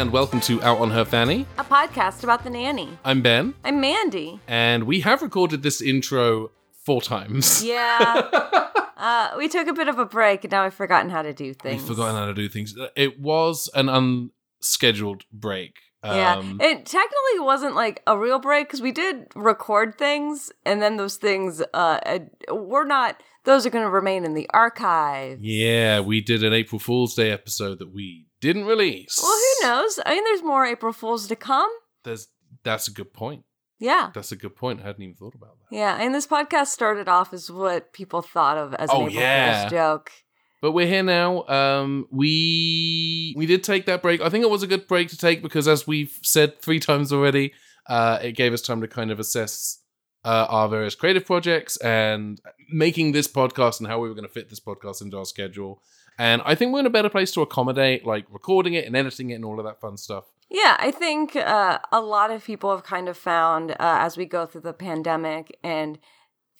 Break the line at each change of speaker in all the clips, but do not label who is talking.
And welcome to Out on Her Fanny.
a podcast about the nanny.
I'm Ben,
I'm Mandy.
and we have recorded this intro four times.
Yeah. uh, we took a bit of a break and now I've forgotten how to do things.
We've forgotten how to do things. It was an unscheduled break.
Yeah.
Um,
it technically wasn't like a real break because we did record things and then those things uh, uh we're not those are going to remain in the archive.
yeah, we did an April Fool's Day episode that we didn't release.
Well, who knows? I mean, there's more April Fools to come.
There's, that's a good point.
Yeah.
That's a good point. I hadn't even thought about that.
Yeah. And this podcast started off as what people thought of as an
Oh,
April
yeah.
Fool's joke.
But we're here now. Um, we we did take that break. I think it was a good break to take because, as we've said three times already, uh, it gave us time to kind of assess uh, our various creative projects and making this podcast and how we were going to fit this podcast into our schedule. And I think we're in a better place to accommodate like recording it and editing it and all of that fun stuff.
Yeah, I think uh, a lot of people have kind of found uh, as we go through the pandemic and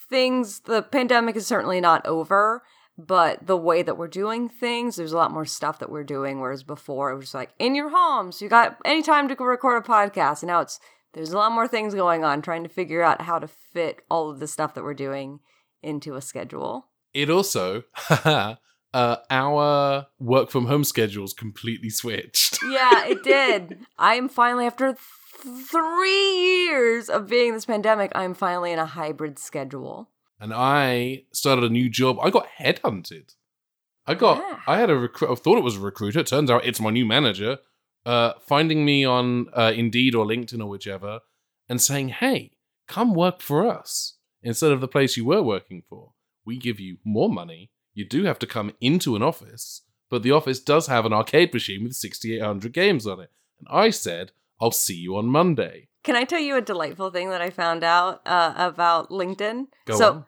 things, the pandemic is certainly not over, but the way that we're doing things, there's a lot more stuff that we're doing. Whereas before it was like in your homes, you got any time to record a podcast. And now it's, there's a lot more things going on trying to figure out how to fit all of the stuff that we're doing into a schedule.
It also, uh, our work from home schedules completely switched.
Yeah, it did. I'm finally after th- three years of being this pandemic. I'm finally in a hybrid schedule.
and I started a new job. I got headhunted. I got.
Yeah.
I had a recruit. I thought it was a recruiter. It turns out it's my new manager. Uh, finding me on uh, Indeed or LinkedIn or whichever, and saying, "Hey, come work for us instead of the place you were working for. We give you more money. You do have to come into an office, but the office does have an arcade machine with 6,800 games on it." And I said, "I'll see you on Monday."
Can I tell you a delightful thing that I found out uh, about LinkedIn?
Go
so,
on.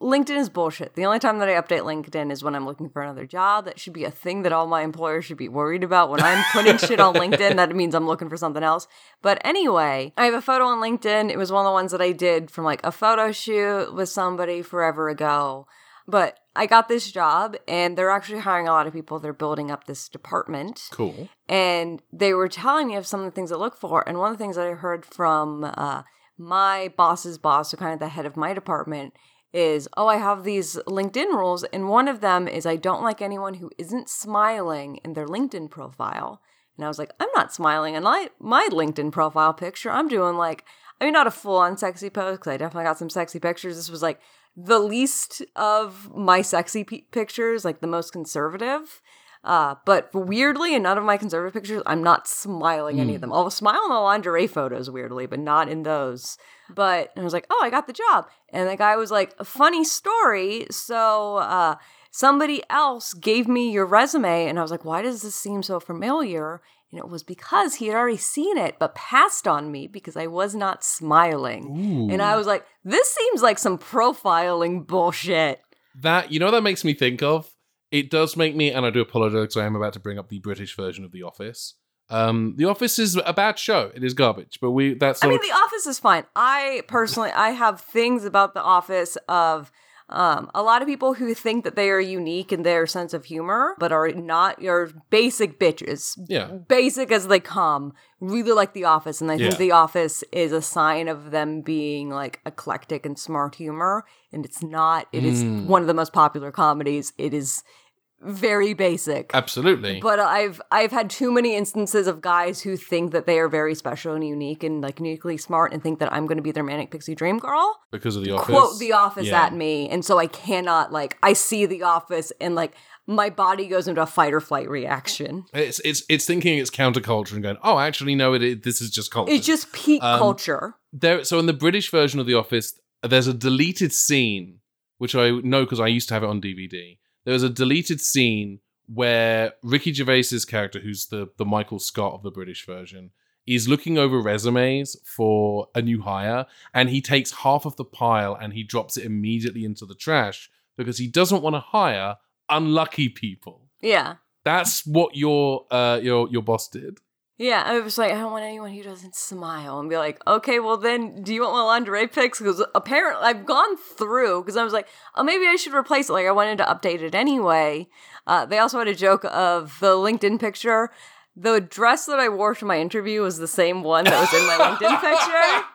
LinkedIn is bullshit. The only time that I update LinkedIn is when I'm looking for another job. That should be a thing that all my employers should be worried about. When I'm putting shit on LinkedIn, that means I'm looking for something else. But anyway, I have a photo on LinkedIn. It was one of the ones that I did from like a photo shoot with somebody forever ago. But I got this job and they're actually hiring a lot of people. They're building up this department
Cool.
and they were telling me of some of the things to look for. And one of the things that I heard from uh, my boss's boss, so kind of the head of my department, is oh, I have these LinkedIn rules. And one of them is I don't like anyone who isn't smiling in their LinkedIn profile. And I was like, I'm not smiling in my, my LinkedIn profile picture. I'm doing like, I mean, not a full on sexy pose because I definitely got some sexy pictures. This was like the least of my sexy p- pictures, like the most conservative. Uh, but weirdly, in none of my conservative pictures, I'm not smiling any of them. I'll smile in the lingerie photos, weirdly, but not in those. But I was like, oh, I got the job. And the guy was like, funny story. So uh, somebody else gave me your resume. And I was like, why does this seem so familiar? And it was because he had already seen it, but passed on me because I was not smiling. And I was like, this seems like some profiling bullshit.
That you know what that makes me think of. It does make me, and I do apologize because I am about to bring up the British version of The Office. Um, the Office is a bad show. It is garbage, but we that's
I mean,
of
The Office is fine. I personally, I have things about The Office of um, a lot of people who think that they are unique in their sense of humor, but are not your basic bitches.
yeah.
Basic as they come, really like The Office, and I
Yeah.
think The Office is a sign of them being like eclectic and smart humor, and it's not. It is
Mm.
one of the most popular comedies. It is very basic.
Absolutely.
But I've I've had too many instances of guys who think that they are very special and unique and like uniquely smart and think that I'm going to be their manic pixie dream girl.
because of The Office.
Quote the office
Yeah.
at me, and so I cannot like I see the office and like my body goes into a fight or flight reaction.
It's it's it's thinking it's counterculture and going, oh, actually, no, it, it this is just culture.
It's just peak
Um,
culture.
there. So in the British version of The Office, there's a deleted scene which I know because I used to have it on DVD. There's a deleted scene where Ricky Gervais's character, who's the the Michael Scott of the British version, is looking over resumes for a new hire, and he takes half of the pile and he drops it immediately into the trash because he doesn't want to hire unlucky people.
Yeah.
That's what your uh your your boss did.
Yeah, I was like, I don't want anyone who doesn't smile and be like, okay, well then, do you want my lingerie pics? Because apparently, I've gone through because I was like, oh, maybe I should replace it. Like, I wanted to update it anyway. Uh, they also had a joke of the LinkedIn picture. the dress that I wore to my interview was the same one that was in my LinkedIn picture.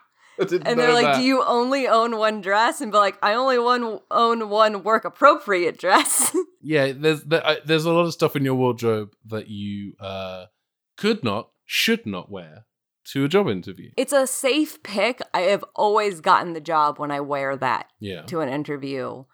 And they're like,
that.
"Do you only own one dress?" And be like, "I only one own one work appropriate dress."
Yeah, there's there, uh, there's a lot of stuff in your wardrobe that you uh, could not, should not wear to a job interview.
it's a safe pick. I have always gotten the job when I wear that
Yeah,
to an interview,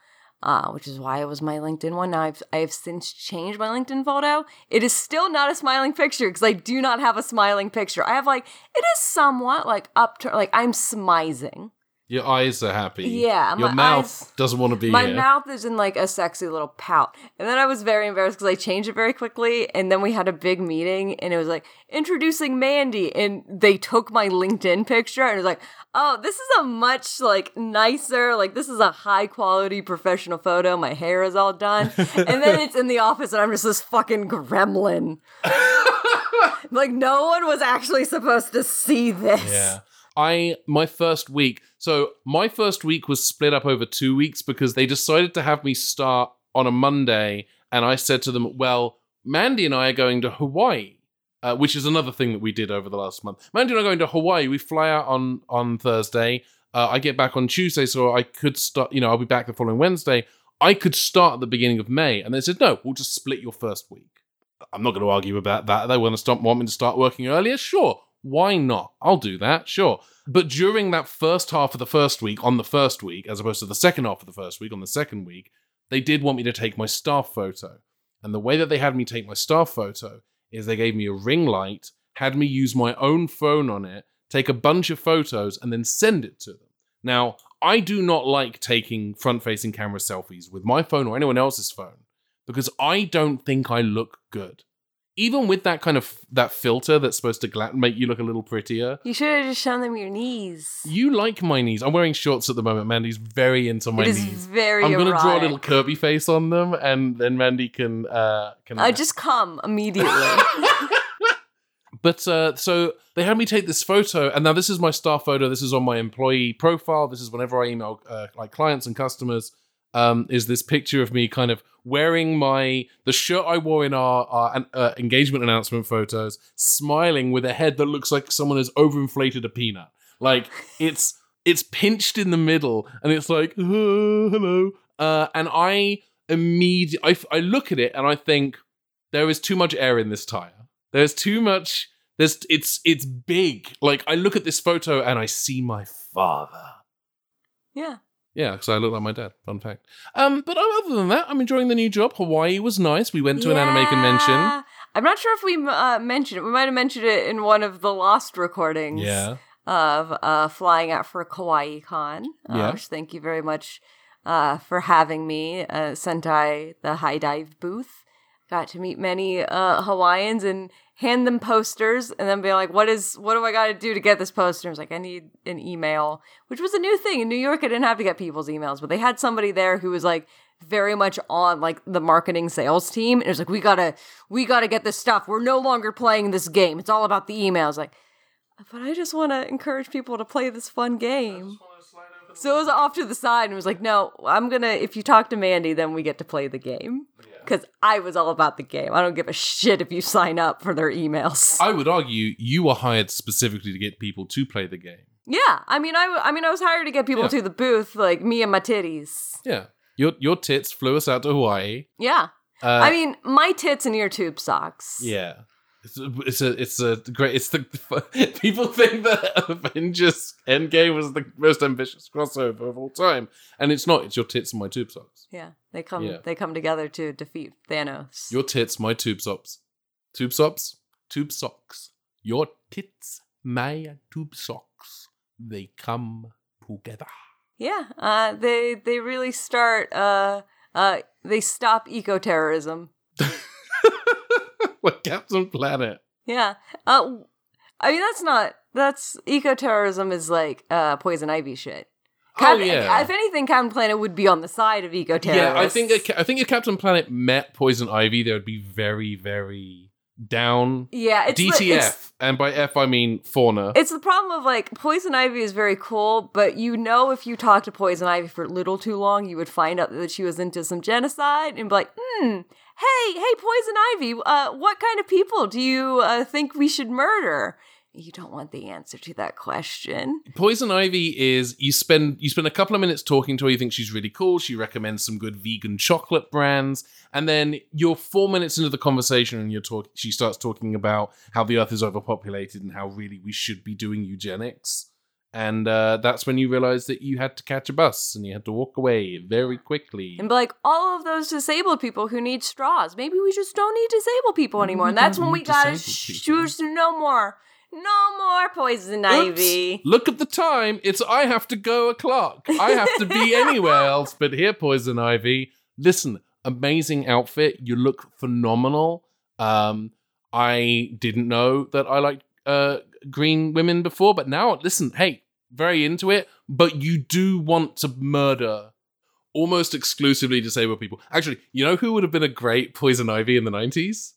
uh, which is why it was my LinkedIn one. Now I've I have since changed my LinkedIn photo. It is still not a smiling picture because I do not have a smiling picture. I have like it is somewhat like up to like I'm smizing.
Your eyes are happy.
Yeah,
your mouth
eyes-
doesn't want to be
My
here.
mouth is in like a sexy little pout. And then I was very embarrassed because I changed it very quickly. And then we had a big meeting and it was like introducing Mandy. And they took my LinkedIn picture and it was like, oh, this is a much like nicer, like this is a high quality professional photo. My hair is all done. and then it's in the office and I'm just this fucking gremlin. like no one was actually supposed to see this.
Yeah. I my first week. So my first week was split up over 2 weeks because they decided to have me start on a Monday and I said to them, "Well, Mandy and I are going to Hawaii." Uh, which is another thing that we did over the last month. Mandy and I are going to Hawaii. We fly out on on Thursday. Uh, I get back on Tuesday, so I could start. You know, I'll be back the following Wednesday. I could start at the beginning of May, and they said, "No, we'll just split your first week." I'm not going to argue about that. They want to stop, want me to start working earlier. Sure, why not? I'll do that. Sure. But during that first half of the first week, on the first week, as opposed to the second half of the first week, on the second week, they did want me to take my staff photo. And the way that they had me take my staff photo is they gave me a ring light, had me use my own phone on it, take a bunch of photos, and then send it to them. Now, I do not like taking front facing camera selfies with my phone or anyone else's phone because I don't think I look good. Even with that kind of that filter that's supposed to gla- make you look a little prettier.
You should have just shown them your knees.
You like my knees. I'm wearing shorts at the moment. Mandy's very into my
it is
knees.
very
I'm gonna draw a little Kirby face on them, and then Mandy can uh can.
I just come immediately.
But uh, so they had me take this photo, and now this is my star photo. This is on my employee profile. This is whenever I email uh, like clients and customers. Um, is this picture of me kind of wearing my the shirt I wore in our, our uh, engagement announcement photos, smiling with a head that looks like someone has overinflated a peanut. Like it's it's pinched in the middle, and it's like "Oh, hello. Uh, and I immediately I, I look at it and I think there is too much air in this tire. There's too much. There's it's it's big. Like I look at this photo and I see my father.
yeah.
Yeah, because I look like my dad. Fun fact. Um, but other than that, I'm enjoying the new job. Hawaii was nice. We went to an anime convention.
I'm not sure if we uh, mentioned it. We might have mentioned it in one of the lost recordings
Yeah.
of uh, flying out for Kawaii Kon. Uh,
Yeah.
Which thank you very much uh, for having me. Uh, Sentai, the HIDIVE booth. Got to meet many uh, Hawaiians and hand them posters and then be like, what is what do I gotta do to get this poster? I was like, I need an email, which was a new thing. In New York, I didn't have to get people's emails, but they had somebody there who was like very much on like the marketing sales team. And it was like, we gotta we gotta get this stuff. We're no longer playing this game. It's all about the emails. Like, but I just wanna encourage people to play this fun game. So it was off to the side and was like, no, I'm gonna if you talk to Mandy, then we get to play the game. Because I was all about the game. I don't give a shit if you sign up for their emails.
I would argue you were hired specifically to get people to play the game.
yeah, I mean, I, w- I mean, I was hired to get people
Yeah.
to the booth, like me and my titties.
Yeah. Your your tits flew us out to Hawaii.
Yeah,
Uh,
I mean, my tits and your tube socks.
Yeah. It's a, it's a it's a great it's the people think that Avengers Endgame was the most ambitious crossover of all time and it's not it's your tits and my tube socks
yeah, they come,
Yeah.
they come together to defeat Thanos.
your tits my tube socks tube socks tube socks your tits my tube socks they come together
yeah, uh, they they really start. Uh, uh, they stop eco terrorism.
like Captain Planet
Yeah. Uh, I mean, that's not. That's eco terrorism is like uh, poison ivy shit.
oh yeah
If anything, Captain Planet would be on the side of eco terrorists.
yeah I think that, I think if Captain Planet met Poison Ivy there would be very very down.
Yeah, it's the-
DTF,
it's-
and by F I mean fauna.
It's the problem of like poison ivy is very cool, but you know if you talk to poison ivy for a little too long, you would find out that she was into some genocide and be like, hmm, hey, hey, poison ivy, uh, what kind of people do you uh, think we should murder? You don't want the answer to that question.
Poison Ivy is you spend you spend a couple of minutes talking to her. You think she's really cool. She recommends some good vegan chocolate brands, and then you're four minutes into the conversation, and you're talking. She starts talking about how the Earth is overpopulated and how really we should be doing eugenics. And uh, that's when you realize that you had to catch a bus and you had to walk away very quickly.
And be like, all of those disabled people who need straws, maybe we just don't need disabled people
Maybe
anymore.
we
And that's when we gotta
disabled people.
choose no more, no more poison
Oops,
ivy.
Look at the time. It's I have to go o'clock. I have to be anywhere else but here, Poison Ivy. Listen, amazing outfit. You look phenomenal. Um, I didn't know that I liked uh green women before, but now listen, hey, very into it. But you do want to murder almost exclusively disabled people. Actually, you know who would have been a great Poison Ivy in the nineties?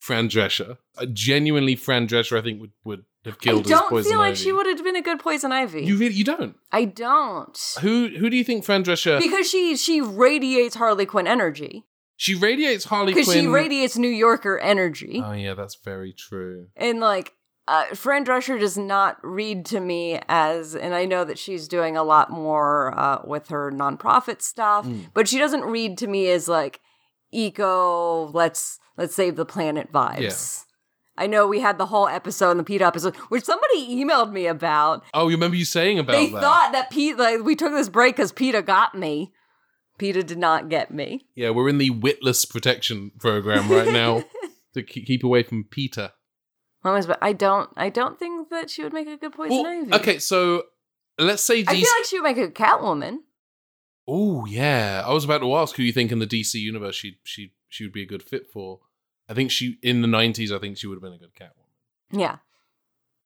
Fran Drescher. Uh, genuinely, Fran Drescher, I think would would have killed as
don't feel like
Ivy.
she would have been a good poison ivy.
You really you don't.
I don't.
Who who do you think Fran Drescher?
Because she she radiates Harley Quinn energy.
she radiates Harley Quinn.
Because she radiates New Yorker energy.
Oh yeah, that's very true.
and like uh, Fran Drescher does not read to me as, and I know that she's doing a lot more uh, with her nonprofit stuff,
Mm.
but she doesn't read to me as like eco. Let's let's save the planet vibes. I know we had the whole episode in the PETA episode, which somebody emailed me about.
Oh, you remember you saying about
they
that?
thought that Pete, like, we took this break because Peter got me. Peter did not get me.
yeah, we're in the witless protection program right now to keep away from Peter.
Almost, but I don't. I don't think that she would make a good poison
Well,
ivy.
okay, so let's say DC- I
feel like she would make a Catwoman.
oh yeah, I was about to ask who you think in the DC universe she she she would be a good fit for. I think she in the nineties. I think she would have been a good Catwoman.
Yeah.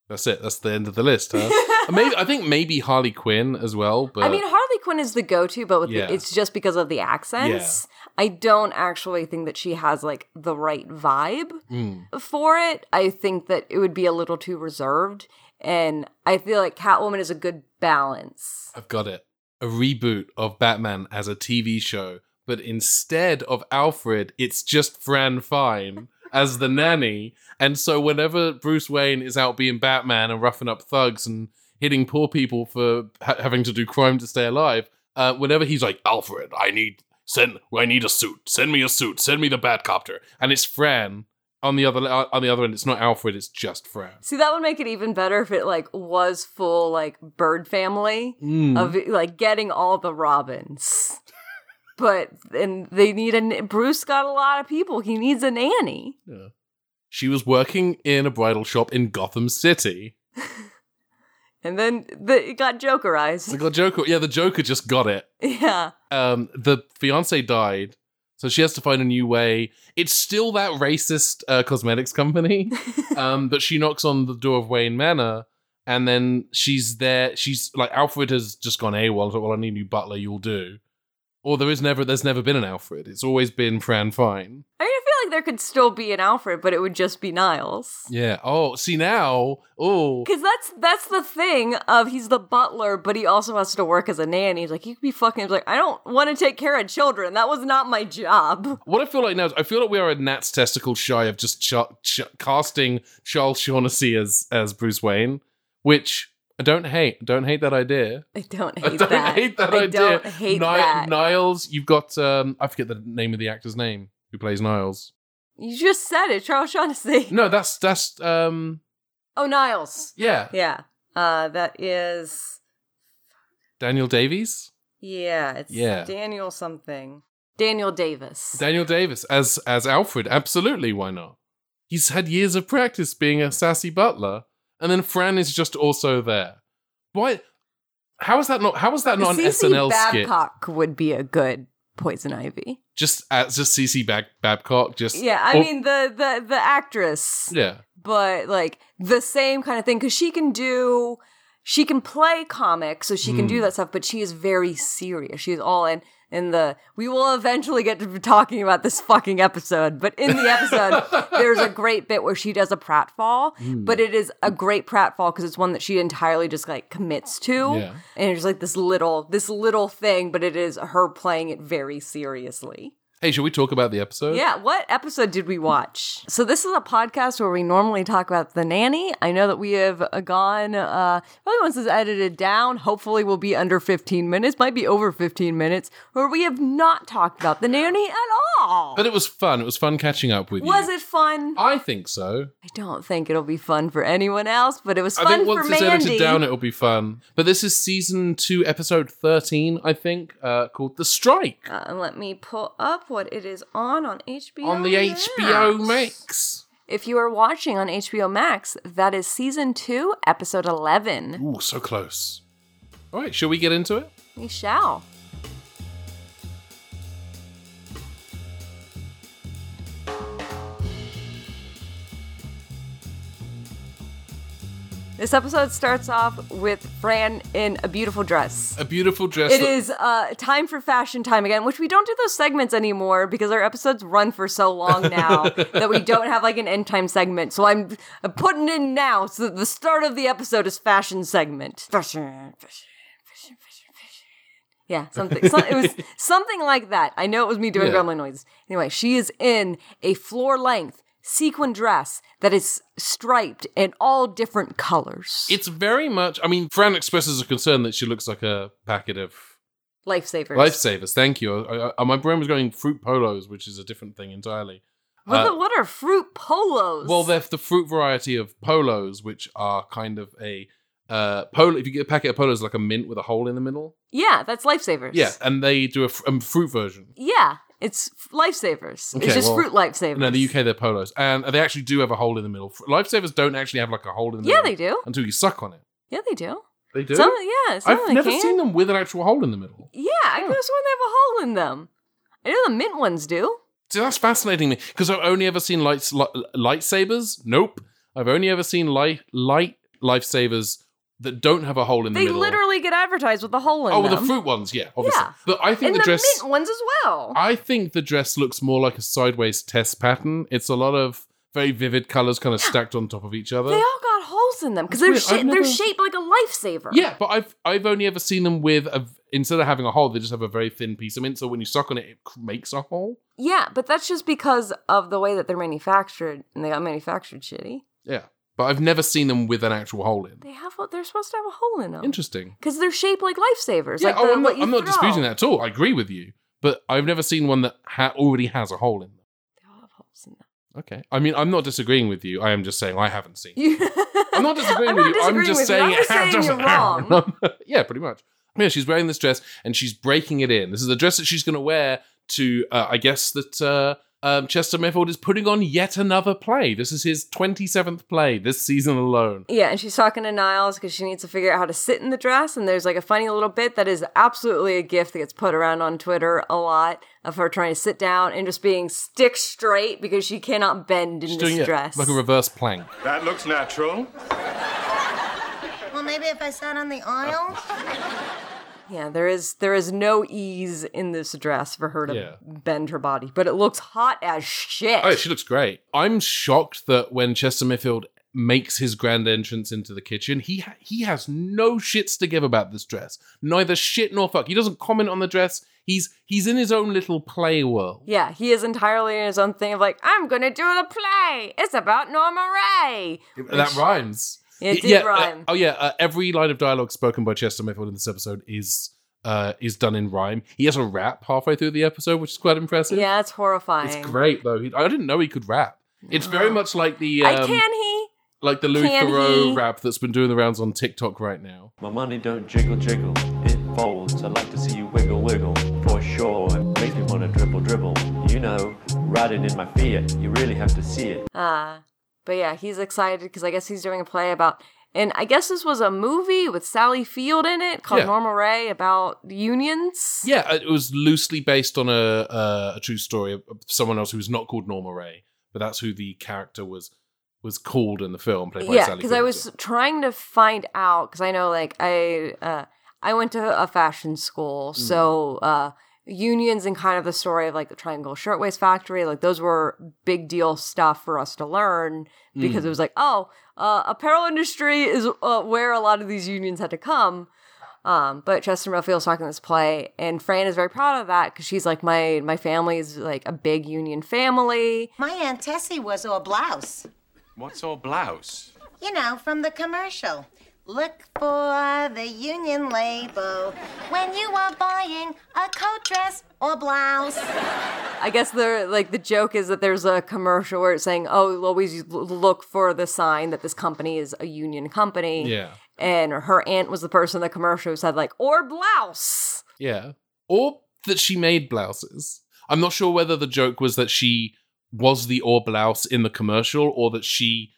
That's it. That's the end of the list, huh? maybe I think maybe Harley Quinn as well. But
I mean, Harley Quinn is the go-to, but with
Yeah.
the, it's just because of the accents. I don't actually think that she has like the right vibe
mm,
for it. I think that it would be a little too reserved, and I feel like Catwoman is a good balance.
I've got it. A reboot of Batman as a TV show, but instead of Alfred, it's just Fran Fine as the nanny. And so whenever Bruce Wayne is out being Batman and roughing up thugs and hitting poor people for ha- having to do crime to stay alive, uh, whenever he's like, Alfred, I need send, I need a suit. Send me a suit. Send me the Batcopter. And it's Fran on the other on the other end. It's not Alfred. It's just Fran.
See, that would make it even better if it like was full like bird family
Mm.
of like getting all the Robins. But and they need a Bruce got a lot of people. He needs a nanny.
Yeah. She was working in a bridal shop in Gotham City.
And then the, it got Jokerized.
The got Joker, yeah, the Joker just got it.
yeah.
Um, the fiance died, so she has to find a new way. It's still that racist uh, cosmetics company, um, but she knocks on the door of Wayne Manor, and then she's there. She's like Alfred has just gone AWOL. Like, well, I need a new butler. You'll do. Or there is never, there's never been an Alfred. It's always been Fran Fine.
I mean, I feel like there could still be an Alfred, but it would just be Niles.
Yeah. Oh, see now. Oh,
Because that's that's the thing of he's the butler, but he also has to work as a nanny. He's like, you could be fucking. He's like, I don't want to take care of children. That was not my job.
What I feel like now is I feel like we are a gnat's testicle shy of just ch- ch- casting Charles Shaughnessy as as Bruce Wayne, which I don't hate. Don't hate that idea.
I don't
I
hate
don't
that.
hate that
I
idea.
don't hate
Ni-
that.
Niles, you've got um I forget the name of the actor's name who plays Niles.
you just said it, Charles Shaughnessy.
No, that's that's um
Oh, Niles.
yeah,
Yeah. Uh, that is.
Daniel Davies.
Yeah, it's
Yeah.
Daniel something. Daniel Davis.
Daniel Davis as as Alfred. Absolutely, why not? He's had years of practice being a sassy butler, and then Fran is just also there. Why? How is that not? How is that not an
CC
SNL skit?
Babcock would be a good Poison Ivy.
Just as just CC Bab- Babcock. Just
Yeah, I
or-
mean the the the actress,
yeah.
but like the same kind of thing because she can do, she can play comics, so she can
Hmm.
do that stuff. But she is very serious. She is all in, in the we will eventually get to be talking about this fucking episode but in the episode there's a great bit where she does a pratfall
Hmm.
but it is a great pratfall because it's one that she entirely just like commits to
Yeah.
and it's like this little this little thing but it is her playing it very seriously
Hey, should we talk about the episode?
yeah, what episode did we watch? So this is a podcast where we normally talk about the nanny. I know that we have uh, gone uh probably once it's edited down, hopefully we'll be under 15 minutes, might be over 15 minutes, where we have not talked about the nanny at all.
But it was fun. It was fun catching up with you.
was it fun?
I think so.
I don't think it'll be fun for anyone else, but it was fun
I think once
for
it's
Mandy.
edited down, it'll be fun. But this is season two, episode 13, I think, uh, called The Strike
uh, let me pull up what it is on on HBO
on the
Max.
HBO Max.
If you are watching on HBO Max, that is season 2, episode 11.
Ooh, so close. All right, shall we get into it?
We shall. This episode starts off with Fran in a beautiful dress.
A beautiful dress.
It
that-
is uh, time for fashion time again, which we don't do those segments anymore because our episodes run for so long now that we don't have like an end time segment. So I'm, I'm putting in now so the start of the episode is fashion segment. Fashion, fashion, fashion, fashion, fashion. Yeah, something. so- it was something like that. I know it was me doing
Yeah.
gremlin noises. Anyway, she is in a floor length sequin dress that is striped in all different colors.
It's very much. I mean, Fran expresses a concern that she looks like a packet of
lifesavers.
lifesavers. Thank you. I, I, my brain was going fruit polos, which is a different thing entirely.
What,
Uh,
what are fruit polos?
Well, they're the fruit variety of polos, which are kind of a uh, polo. If you get a packet of polos, like a mint with a hole in the middle.
yeah, that's lifesavers.
Yeah, and they do a, fr- um, fruit version.
Yeah, it's lifesavers.
Okay,
it's just
well,
fruit lifesavers.
No, the UK they're polos, and they actually do have a hole in the middle. Lifesavers don't actually have like a hole in the
Yeah,
middle.
they do.
Until you suck on it.
Yeah, they do.
They do.
Some, yeah, some
I've never
can.
seen them with an actual hole in the middle.
Yeah, I could have sworn they have a hole in them. I know the mint ones do.
See, that's fascinating me because I've only ever seen lights, li- lightsabers. Nope, I've only ever seen light light lifesavers that don't have a hole in the
They
middle.
They literally get advertised with a hole in
oh,
them.
Oh, the fruit ones, yeah, obviously.
Yeah.
But I think
and
the
the
dress.
mint ones as well.
I think the dress looks more like a sideways test pattern. It's a lot of very vivid colors, kind of stacked on top of each other.
they all got holes in them because they're
weird. I've
they're shaped like a lifesaver.
Yeah, but I've I've only ever seen them with a instead of having a hole, they just have a very thin piece of mint. So when you suck on it, it makes a hole.
yeah, but that's just because of the way that they're manufactured, and they got manufactured shitty.
Yeah, but I've never seen them with an actual hole in.
They have what they're supposed to have a hole in them
Interesting.
because they're shaped like lifesavers.
Yeah,
like
oh,
the-
I'm not, I'm not disputing that at all. I agree with you, but I've never seen one that ha- already has a hole in them.
They all have holes in them.
Okay, I mean, I'm not disagreeing with you. I am just saying I haven't seen. I'm not disagreeing
I'm
with
not
you. I'm just
with you.
saying
I'm just
it
saying
doesn't
you're wrong.
yeah, pretty much. Yeah, she's wearing this dress and she's breaking it in. This is a dress that she's going to wear to, uh, I guess that uh, um, Chester Mayfield is putting on yet another play. This is his 27th play this season alone.
Yeah, and she's talking to Niles because she needs to figure out how to sit in the dress. And there's like a funny little bit that is absolutely a gift that gets put around on Twitter a lot of her trying to sit down and just being stick straight because she cannot bend in
She's
this
doing it
dress.
like a reverse plank.
That looks natural.
Well, maybe if I sat on the aisle.
yeah, there is there is no ease in this dress for her to
Yeah.
bend her body, but it looks hot as shit.
Oh, she looks great. I'm shocked that when Chester Mayfield makes his grand entrance into the kitchen, he ha- he has no shits to give about this dress. Neither shit nor fuck. He doesn't comment on the dress. He's he's in his own little play world.
yeah, he is entirely in his own thing of like, I'm gonna do the play. It's about Norma Rae.
that rhymes.
It did
yeah, uh, oh yeah, uh, every line of dialogue spoken by Chester Mayfield in this episode is uh is done in rhyme. He has a rap halfway through the episode, which is quite impressive.
Yeah, it's horrifying.
It's great though. He, I didn't know he could rap. It's very much like the
I
um,
can he?
like the Louis
Can
Theroux
he?
rap that's been doing the rounds on TikTok right now.
My money don't jiggle jiggle, it folds. I like to see you wiggle wiggle, for sure. It makes me wanna dribble dribble. You know, riding in my Fiat, you really have to see it.
Uh, but yeah, he's excited because I guess he's doing a play about, and I guess this was a movie with Sally Field in it called
Yeah.
Norma Rae about unions.
Yeah, it was loosely based on a uh, a true story of someone else who was not called Norma Rae, but that's who the character was was called in the film, played by
Yeah, because I was trying to find out because I know like I uh I went to a fashion school,
Mm.
so uh unions and kind of the story of like the Triangle Shirtwaist Factory. Like those were big deal stuff for us to learn because it was like, oh, uh, apparel industry is uh, where a lot of these unions had to come. Um, but Chester Millfield's talking this play, and Fran is very proud of that because she's like, my my family is like a big union family.
My Aunt Tessie was all blouse.
What's all blouse?
You know, from the commercial. Look for the union label when you are buying a coat dress or blouse.
I guess the like the joke is that there's a commercial where it's saying, "Oh, always look for the sign that this company is a union company."
Yeah.
And her aunt was the person in the commercial who said like, "Or blouse."
Yeah. Or that she made blouses. I'm not sure whether the joke was that she was the or blouse in the commercial or that she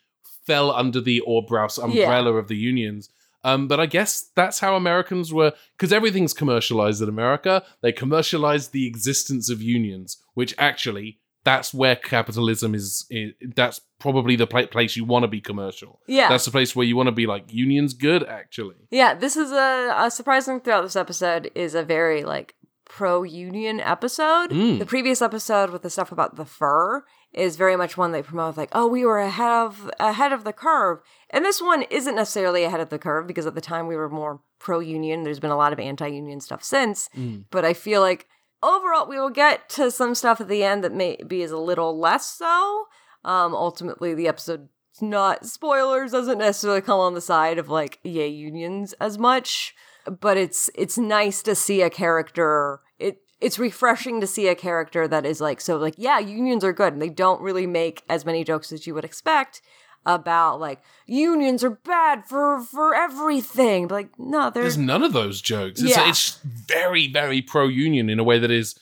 fell under the or blouse umbrella of the unions. Um, but I guess that's how Americans were, because everything's commercialized in America. They commercialized the existence of unions, which actually, that's where capitalism is. i that's probably the pla- place you want to be commercial.
Yeah.
That's the place where you want to be like, unions good, actually.
Yeah, this is a, a surprising throughout this episode is a very like pro union episode.
Mm.
The previous episode with the stuff about the fur is very much one they promote like, oh, we were ahead of ahead of the curve. And this one isn't necessarily ahead of the curve because at the time we were more pro union. There's been a lot of anti union stuff since. But I feel like overall we will get to some stuff at the end that maybe is a little less so. Um, ultimately, the episode not spoilers doesn't necessarily come on the side of like yay unions as much, but it's it's nice to see a character. It it's refreshing to see a character that is like so like yeah unions are good and they don't really make as many jokes as you would expect about like unions are bad for for everything. But like no,
There's
there's
none of those jokes. It's,
Yeah.
it's very, very pro union in a way that is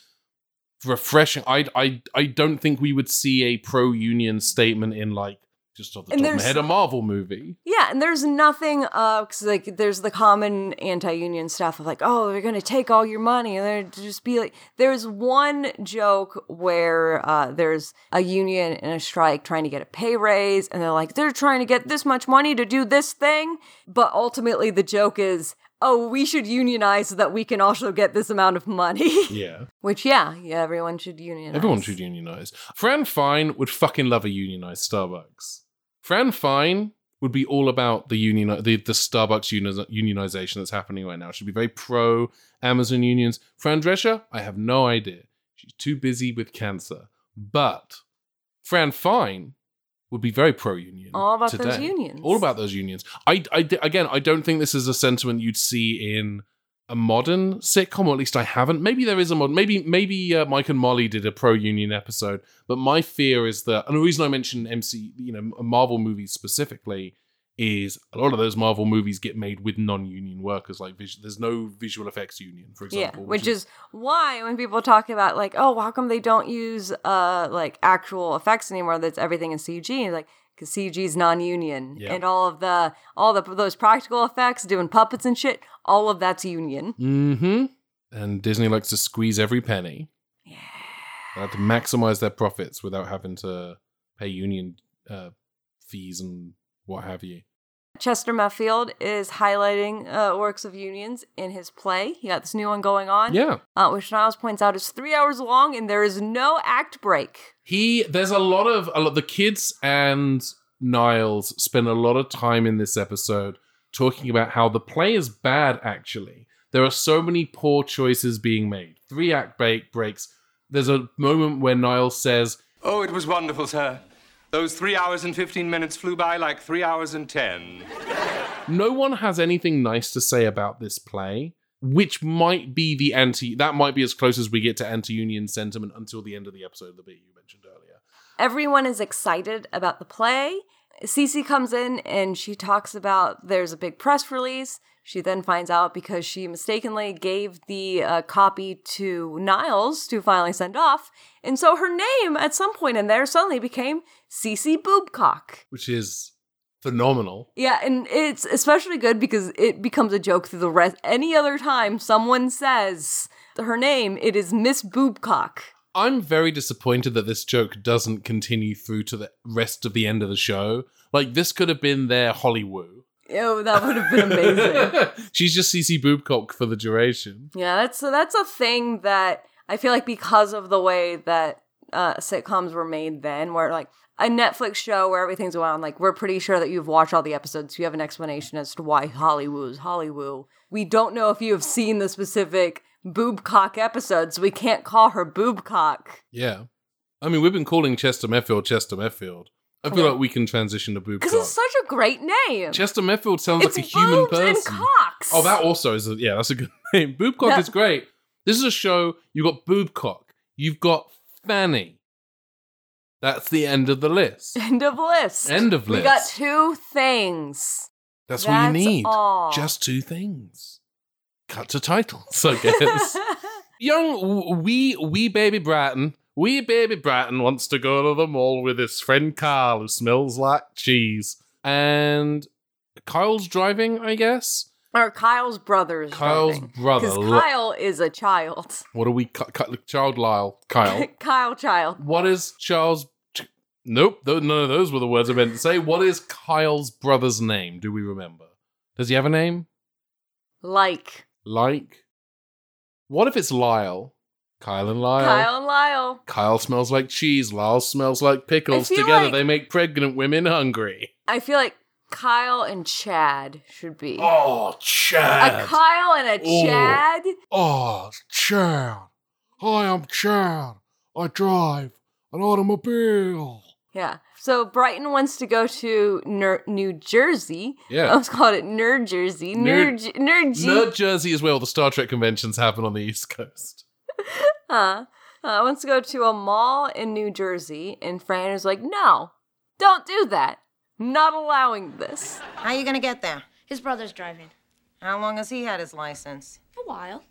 refreshing. I, I, I don't think we would see a pro union statement in like just off the
And
top of my head a Marvel movie.
Yeah, and there's nothing uh 'cause like there's the common anti-union stuff of like, oh, they're gonna take all your money, and they're just be like. There's one joke where uh, there's a union in a strike trying to get a pay raise, and they're like, they're trying to get this much money to do this thing, but ultimately the joke is. Oh, we should unionize so that we can also get this amount of money.
Yeah.
Which, yeah, yeah, everyone should unionize.
Everyone should unionize. Fran Fine would fucking love a unionized Starbucks. Fran Fine would be all about the union, the, the Starbucks uni- unionization that's happening right now. She'd be very pro Amazon unions. Fran Drescher, I have no idea. She's too busy with cancer. But Fran Fine would be very pro union.
All about those unions.
All about those unions. I, I, again, I don't think this is a sentiment you'd see in a modern sitcom, or at least I haven't. Maybe there is a modern. Maybe maybe uh, Mike and Molly did a pro union episode, but my fear is that, and the reason I mention MC, you know, Marvel movies specifically, is a lot of those Marvel movies get made with non-union workers. Like vis- there's no visual effects union, for example.
Yeah,
example.
which is why when people talk about like, oh, how come they don't use uh like actual effects anymore? That's everything in CG. Like because CG is non-union,
Yeah.
and all of the all the those practical effects, doing puppets and shit, all of that's union.
Mm-hmm. And Disney likes to squeeze every penny. Yeah. They like to maximize their profits without having to pay union uh, fees and what have you.
Chester Muffield is highlighting uh, works of unions in his play. He got this new one going on.
Yeah.
Uh, which Niles points out is three hours long, and there is no act break.
He there's a lot of a lot the kids and Niles spend a lot of time in this episode talking about how the play is bad actually. There are so many poor choices being made. Three act break breaks. There's a moment where Niles says,
Oh, it was wonderful, sir. Those three hours and 15 minutes flew by like three hours and 10.
no one has anything nice to say about this play, which might be the anti that might be as close as we get to anti-union sentiment until the end of the episode, the bit you mentioned earlier.
Everyone is excited about the play. Cece comes in and she talks about there's a big press release. She then finds out because she mistakenly gave the uh, copy to Niles to finally send off. And so her name at some point in there suddenly became Cece Boobcock.
Which is phenomenal.
Yeah, and it's especially good because it becomes a joke through the rest. Any other time someone says her name, it is Miss Boobcock.
I'm very disappointed that this joke doesn't continue through to the rest of the end of the show. Like this could have been their Hollywood.
Oh, that would have been amazing.
She's just CC Boobcock for the duration.
Yeah, that's so that's a thing that I feel like because of the way that uh, sitcoms were made then, where like a Netflix show where everything's going on, like we're pretty sure that you've watched all the episodes, so you have an explanation as to why Hollywood is Hollywood. We don't know if you have seen the specific boobcock episode, so we can't call her boobcock.
Yeah. I mean, we've been calling Chester Meffield Chester Meffield. I feel like we can transition to
Because
boobcock.
it's such a great name.
Chester Meffield sounds
it's
like a human
boobs and
person.
cocks.
Oh, that also is a, yeah, that's a good name. Boobcock
Yeah.
is great. This is a show. You've got Boobcock. You've got Fanny. That's the end of the list.
End of list.
End of list.
We got two things.
That's, all you need.
all.
Just two things. Cut to titles, I guess. Young w- wee wee baby Bratton, wee baby Bratton wants to go to the mall with his friend Carl, who smells like cheese, and Kyle's driving. I guess
or Kyle's brother is
Kyle's brother.
Because Kyle is a child.
What are we? Child Lyle. Kyle.
Kyle child.
what is Charles? Ch- Nope, th- none of those were the words I meant to say. What is Kyle's brother's name? Do we remember? Does he have a name?
Like
Like, what if it's Lyle? Kyle and Lyle.
Kyle and Lyle.
Kyle smells like cheese. Lyle smells like pickles. Together,
like-
they make pregnant women hungry.
I feel like Kyle and Chad should be.
Oh, Chad.
a Kyle and a
Oh.
Chad?
oh, Chad. Hi, I'm Chad. I drive an automobile.
Yeah. So Brighton wants to go to Ner- New Jersey. I
Yeah.
almost called it Nerd Jersey.
Nerd-
Nerd, Nerd,
Nerd Jersey is where all the Star Trek conventions happen on the East Coast.
Huh. Uh, wants to go to a mall in New Jersey, and Fran is like, "No, don't do that. Not allowing this."
How are you gonna get there?
His brother's driving.
How long has he had his license?
A while.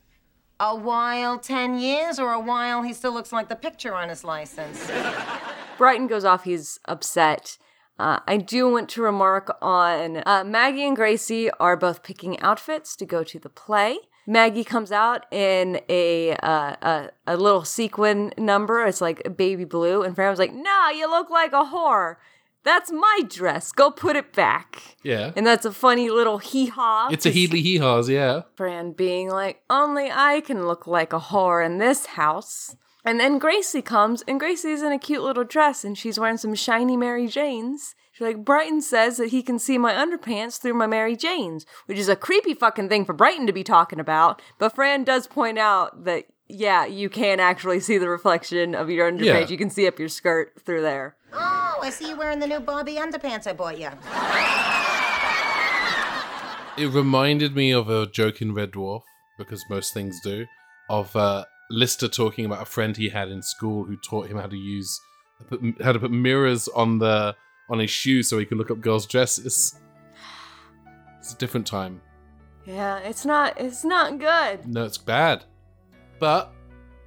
A while, 10 years, or a while he still looks like the picture on his license?
Brighton goes off. He's upset. Uh, I do want to remark on uh, Maggie and Gracie are both picking outfits to go to the play. Maggie comes out in a uh, a, a little sequin number. It's like baby blue, and Fran was like, "Nah, you look like a whore. That's my dress. Go put it back."
Yeah.
And that's a funny little hee haw.
It's a Heedley Hee Haws, yeah.
Fran being like, only I can look like a whore in this house. And then Gracie comes, and Gracie's in a cute little dress, and she's wearing some shiny Mary Janes. She's like, Brighton says that he can see my underpants through my Mary Janes, which is a creepy fucking thing for Brighton to be talking about. But Fran does point out that, yeah, you can actually see the reflection of your underpants.
Yeah.
You can see up your skirt through there.
Oh, I see you wearing the new Bobby underpants I bought you.
It reminded me of a joke in Red Dwarf, because most things do, of uh, Lister talking about a friend he had in school who taught him how to use how to put mirrors on the on his shoes so he could look up girls' dresses. It's a different time.
Yeah, it's not, it's not good.
No, it's bad. But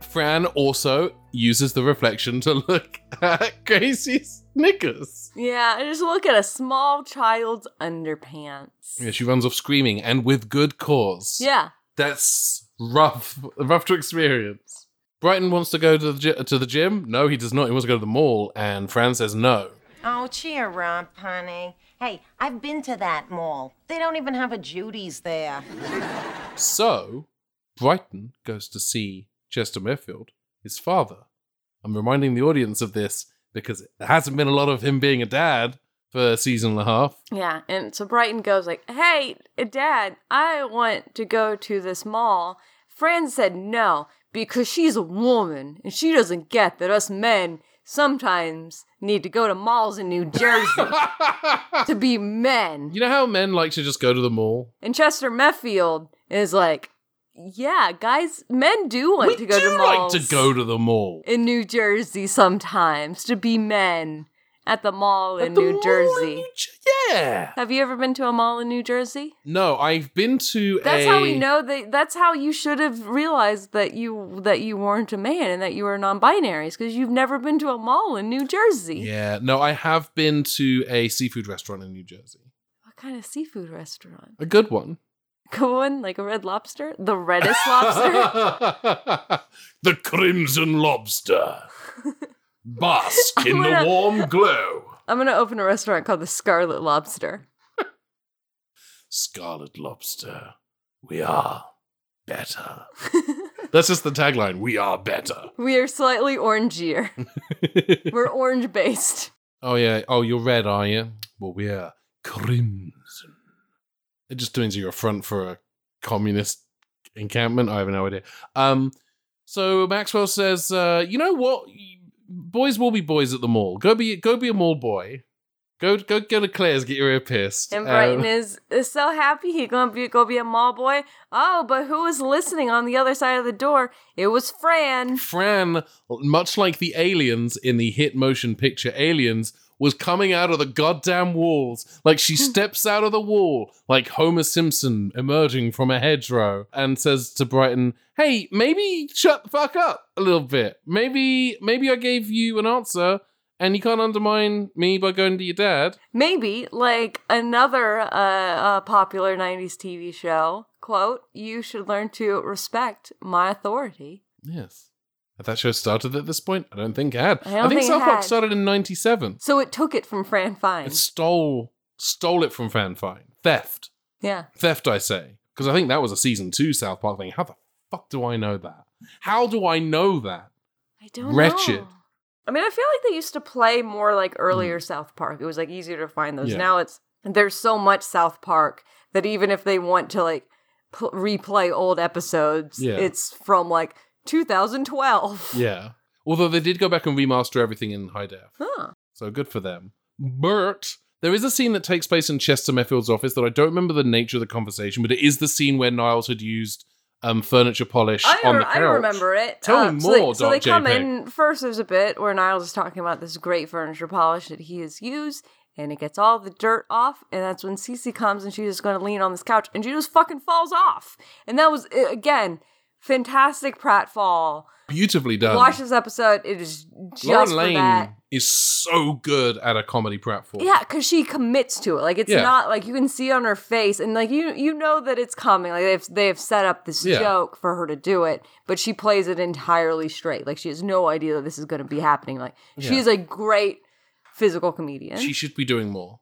Fran also uses the reflection to look at Gracie's knickers.
Yeah, just look at a small child's underpants.
Yeah, she runs off screaming and with good cause.
Yeah.
That's rough, rough to experience. Brighton wants to go to the to the gym. No, he does not. He wants to go to the mall, and Fran says no.
Oh, cheer up, honey. Hey, I've been to that mall. They don't even have a Judy's there.
So Brighton goes to see Chester Merfield, his father. I'm reminding the audience of this because there hasn't been a lot of him being a dad for a season and a half.
Yeah, and so Brighton goes like, "Hey, Dad, I want to go to this mall." Fran said no because she's a woman and she doesn't get that us men sometimes need to go to malls in New Jersey to be men.
You know how men like to just go to the mall?
And Chester Meffield is like, "Yeah, guys, men do want
we
to go
do
to
like to go to the mall.
in New Jersey sometimes to be men at the mall in
At the
New
mall in
Jersey."
New Jer- yeah.
Have you ever been to a mall in New Jersey?
No, I've been to
That's
a.
how we know that. That's how you should have realized that you that you weren't a man and that you were non-binaries because you've never been to a mall in New Jersey.
Yeah, no, I have been to a seafood restaurant in New Jersey.
What kind of seafood restaurant?
A good one.
Go one, like a red lobster, the reddest lobster.
the Crimson Lobster. Bask in
gonna-
the warm glow.
I'm gonna open a restaurant called the Scarlet Lobster.
Scarlet Lobster. We are better. That's just the tagline. We are better.
We are slightly orangier. We're orange based.
Oh yeah. Oh, you're red, are you? Well, we are crimson. It just turns you're a front for a communist encampment. I have no idea. Um. So Maxwell says, uh, "You know what? Boys will be boys at the mall. Go be go be a mall boy. Go go go to Claire's, get your ear pierced.
And
Um,
Brighton is, is so happy he gonna be go be a mall boy. Oh, but who was listening on the other side of the door? It was Fran.
Fran, much like the aliens in the hit motion picture Aliens, was coming out of the goddamn walls. Like she steps out of the wall, like Homer Simpson emerging from a hedgerow, and says to Brighton, Hey, maybe shut the fuck up a little bit. Maybe maybe I gave you an answer and you can't undermine me by going to your dad.
Maybe like another uh, uh, popular '90s TV show. Quote: "You should learn to respect my authority."
Yes. Had that show started at this point? I don't think it had.
I don't
think
think
South Park started in ninety seven.
So it took it from Fran Fine.
It stole stole it from Fran Fine. Theft.
yeah.
Theft, I say. Because I think that was a season two South Park thing. How the fuck do I know that? How do I know that?
I don't
Wretched.
know. I mean, I feel like they used to play more like earlier mm. South Park. It was like easier to find those.
Yeah.
Now it's there's so much South Park that even if they want to like pl- replay old episodes,
Yeah.
it's from like 2012.
Yeah. Although they did go back and remaster everything in high def.
Huh.
So good for them. But there is a scene that takes place in Chester Meffield's office that I don't remember the nature of the conversation, but it is the scene where Niles had used um, furniture polish
I,
on the
I remember it.
Tell me
so they- So they, come in first. There's a bit where Niles is talking about this great furniture polish that he has used, and it gets all the dirt off. And that's when Cece comes, and she's just going to lean on this couch, and she just fucking falls off. And that was again fantastic pratfall.
Beautifully done.
Watch this episode. It is just
Lauren
for
Lane
that.
is so good at a comedy pratfall.
Yeah, because she commits to it. Like it's
Yeah.
not like you can see on her face, and like you you know that it's coming. Like they've they have set up this
Yeah.
joke for her to do it, but she plays it entirely straight. Like she has no idea that this is going to be happening. Like
Yeah.
she's a great physical comedian.
She should be doing more.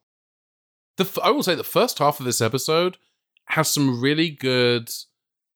The f- I will say the first half of this episode has some really good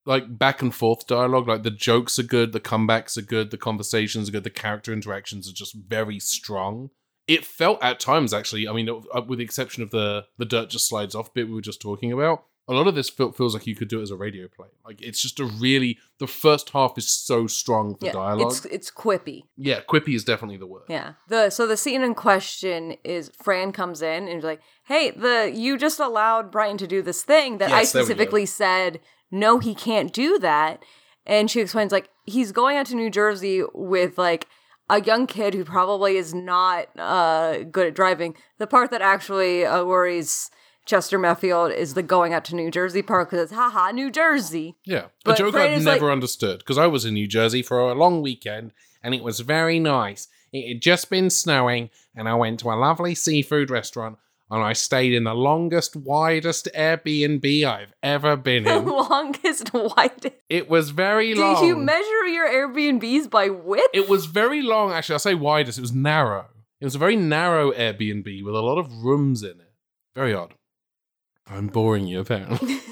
like back and forth dialogue. Like the jokes are good, the comebacks are good, the conversations are good, the character interactions are just very strong. It felt at times actually, I mean, uh, with the exception of the the dirt just slides off bit we were just talking about, a lot of this feel, feels like you could do it as a radio play. Like it's just a really the first half is so strong for
yeah,
dialogue.
it's it's quippy.
yeah, quippy is definitely the word.
Yeah. The so the scene in question is Fran comes in and is like, "Hey, the you just allowed Brighton to do this thing that I
Yes, go.
specifically said no, he can't do that." And she explains like he's going out to New Jersey with like a young kid who probably is not uh, good at driving. The part that actually uh, worries Chester Meffield is the going out to New Jersey part because it's haha New Jersey.
Yeah, a joke
Fran
I've never
like-
understood because I was in New Jersey for a long weekend and it was very nice. It had just been snowing and I went to a lovely seafood restaurant and I stayed in the longest, widest Airbnb I've ever been in.
The longest, widest.
it was very
Did
long.
Did you measure your Airbnbs by width?
it was very long. Actually, I'll say widest. It was narrow. It was a very narrow Airbnb with a lot of rooms in it. Very odd. I'm boring you, apparently.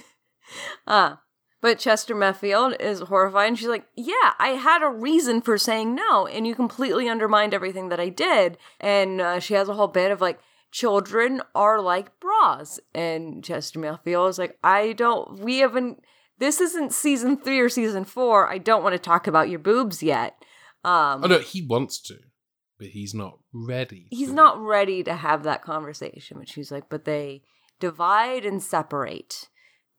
Ah. But Chester Meffield is horrified and she's like, Yeah, I had a reason for saying no, and you completely undermined everything that I did. And uh, she has a whole bit of like, Children are like bras. And Chester Meffield is like, I don't, we haven't, this isn't season three or season four. I don't want to talk about your boobs yet. Um,
oh no, he wants to, but he's not ready.
he's
to.
not ready to have that conversation. But she's like, But they divide and separate,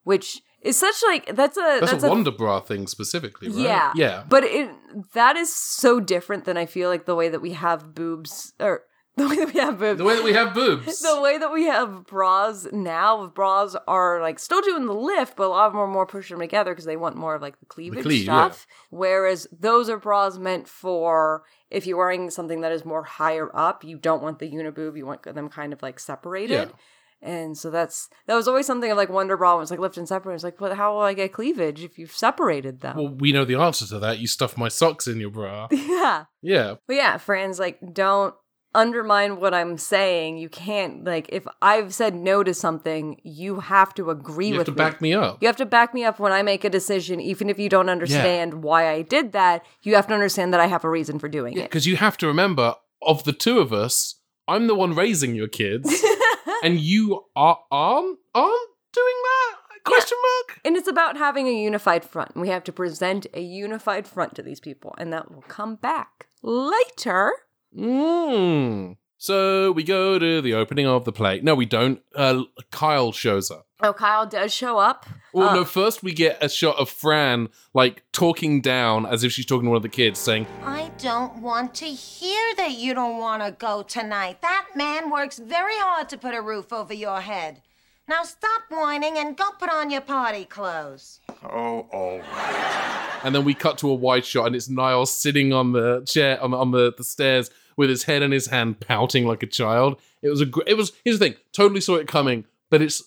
which is such like, that's a,
That's,
that's
a Wonder Bra thing specifically, right?
Yeah.
Yeah.
But it that is so different than I feel like the way that we have boobs or the way that we have boobs.
The way that we have boobs.
the way that we have bras now, bras are like still doing the lift, but a lot of them are more pushing them together because they want more of like the cleavage
cleave,
stuff. Whereas those are bras meant for if you're wearing something that is more higher up, you don't want the uniboob, you want them kind of like separated.
Yeah.
And so that's that was always something of like Wonder Bra was like lift and separate. It's like, but how will I get cleavage if you've separated them?
well, we know the answer to that. You stuff my socks in your bra.
yeah.
Yeah.
But yeah, Fran's like, don't undermine what I'm saying. You can't like if I've said no to something, you have to agree
You have
with
to
me.
back me up.
You have to back me up when I make a decision, even if you don't understand why I did that. You have to understand that I have a reason for doing it.
Because you have to remember, of the two of us, I'm the one raising your kids, and you are aren't aren't doing that? Question mark.
And it's about having a unified front. We have to present a unified front to these people, and that will come back later.
Mm. So we go to the opening of the play. No, we don't. Uh, Kyle shows up.
Oh, Kyle does show up.
Well,
Uh,
no, first we get a shot of Fran, like, talking down as if she's talking to one of the kids, saying,
I don't want to hear that you don't want to go tonight. That man works very hard to put a roof over your head. Now stop whining and go put on your party clothes.
Oh, all
and then we cut to a wide shot, and it's Niles sitting on the chair, on, the- on the, the stairs, with his head in his hand, pouting like a child. It was a, gr- it was, here's the thing, totally saw it coming, but its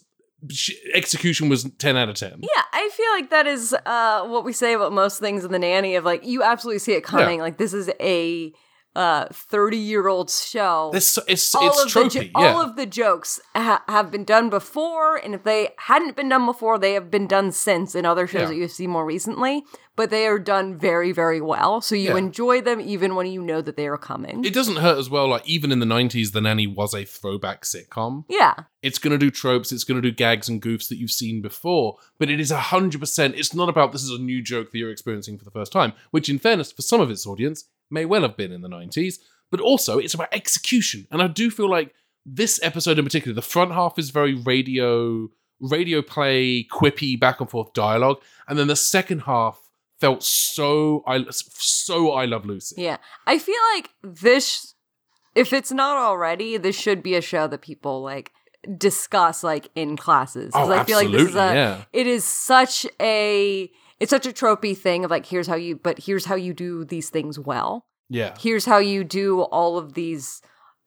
execution was 10 out of 10.
Yeah, I feel like that is uh, what we say about most things in the nanny of like you absolutely see it coming.
Yeah.
Like this is a uh 30 year old show.
It's, it's,
all
it's
of the
tropey,
jo-
yeah.
all of the jokes ha- have been done before, and if they hadn't been done before, they have been done since in other shows
Yeah.
that you've seen more recently. But they are done very, very well, so you
Yeah.
enjoy them even when you know that they are coming.
it doesn't hurt as well, like, even in the 90s, The Nanny was a throwback sitcom.
yeah,
It's going to do tropes, it's going to do gags and goofs that you've seen before, but it is 100%, it's not about this is a new joke that you're experiencing for the first time, which, in fairness, for some of its audience, may well have been in the 90s, but also it's about execution. And I do feel like this episode in particular, the front half is very radio, radio play, quippy, back and forth dialogue, and then the second half felt so I so I love Lucy.
yeah. I feel like this, if it's not already, this should be a show that people like discuss like in classes.
Oh,
I feel like this is a
yeah.
it is such a it's such a tropey thing of like here's how you but here's how you do these things well.
Yeah.
Here's how you do all of these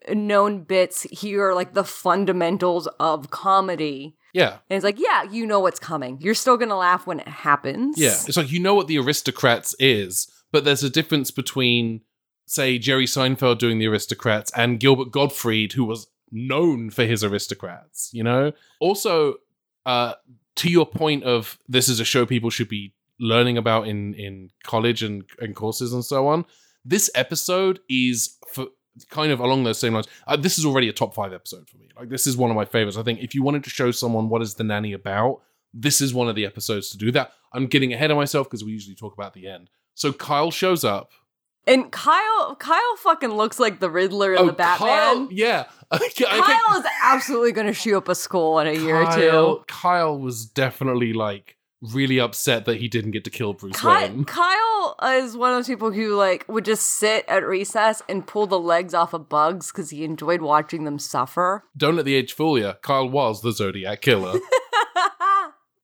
known bits. Here are like the fundamentals of comedy.
Yeah.
And it's like, yeah, you know what's coming. You're still gonna laugh when it happens.
Yeah, it's like you know what the Aristocrats is, but there's a difference between, say, Jerry Seinfeld doing the Aristocrats and Gilbert Gottfried, who was known for his Aristocrats. You know. Also, uh, to your point of this is a show people should be learning about in in college and and courses and so on. This episode is for kind of along those same lines. Uh, this is already a top five episode for me. Like this is one of my favorites. I think if you wanted to show someone what is the nanny about, this is one of the episodes to do that. I'm getting ahead of myself because we usually talk about the end. So Kyle shows up.
And Kyle Kyle fucking looks like the Riddler in
oh,
the Batman.
Kyle, yeah. I think- I
Kyle is absolutely going to shoot up a school in a year or two.
Kyle was definitely like really upset that he didn't get to kill Bruce
Ky-
Wayne.
Kyle is one of those people who like would just sit at recess and pull the legs off of bugs because he enjoyed watching them suffer.
Don't let the age fool you. Kyle was the Zodiac killer.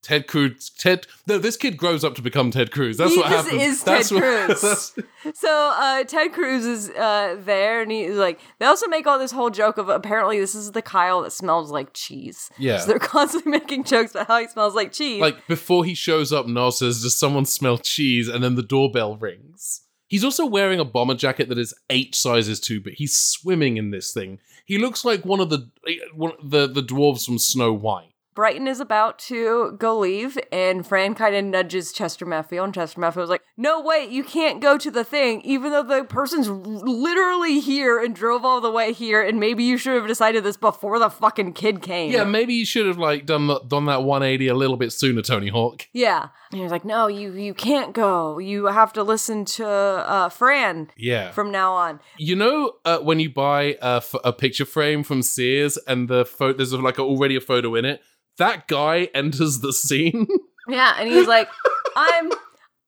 Ted Cruz. Ted. No, this kid grows up to become Ted Cruz. That's
He
what happens.
is
That's
Ted Cruz. So uh, Ted Cruz is uh, there, and he's like, they also make all this whole joke of apparently this is the Kyle that smells like cheese.
Yeah.
So they're constantly making jokes about how he smells like cheese.
like before he shows up, Niles says, "Does someone smell cheese?" And then the doorbell rings. He's also wearing a bomber jacket that is eight sizes too but He's swimming in this thing. He looks like one of the one, the the dwarves from Snow White.
Brighton is about to go leave, and Fran kind of nudges Chester Meffield, and Chester Meffield was like, "No, wait, you can't go to the thing, even though the person's literally here and drove all the way here, and maybe you should have decided this before the fucking kid came."
Yeah, maybe you should have like done that- done that 180 a little bit sooner, Tony Hawk.
yeah. And he was like, "No, you you can't go. You have to listen to uh, Fran
Yeah.
from now on."
You know uh, when you buy a, f- a picture frame from Sears and the photo there's like a, already a photo in it. That guy enters the scene.
Yeah, and he's like, "I'm."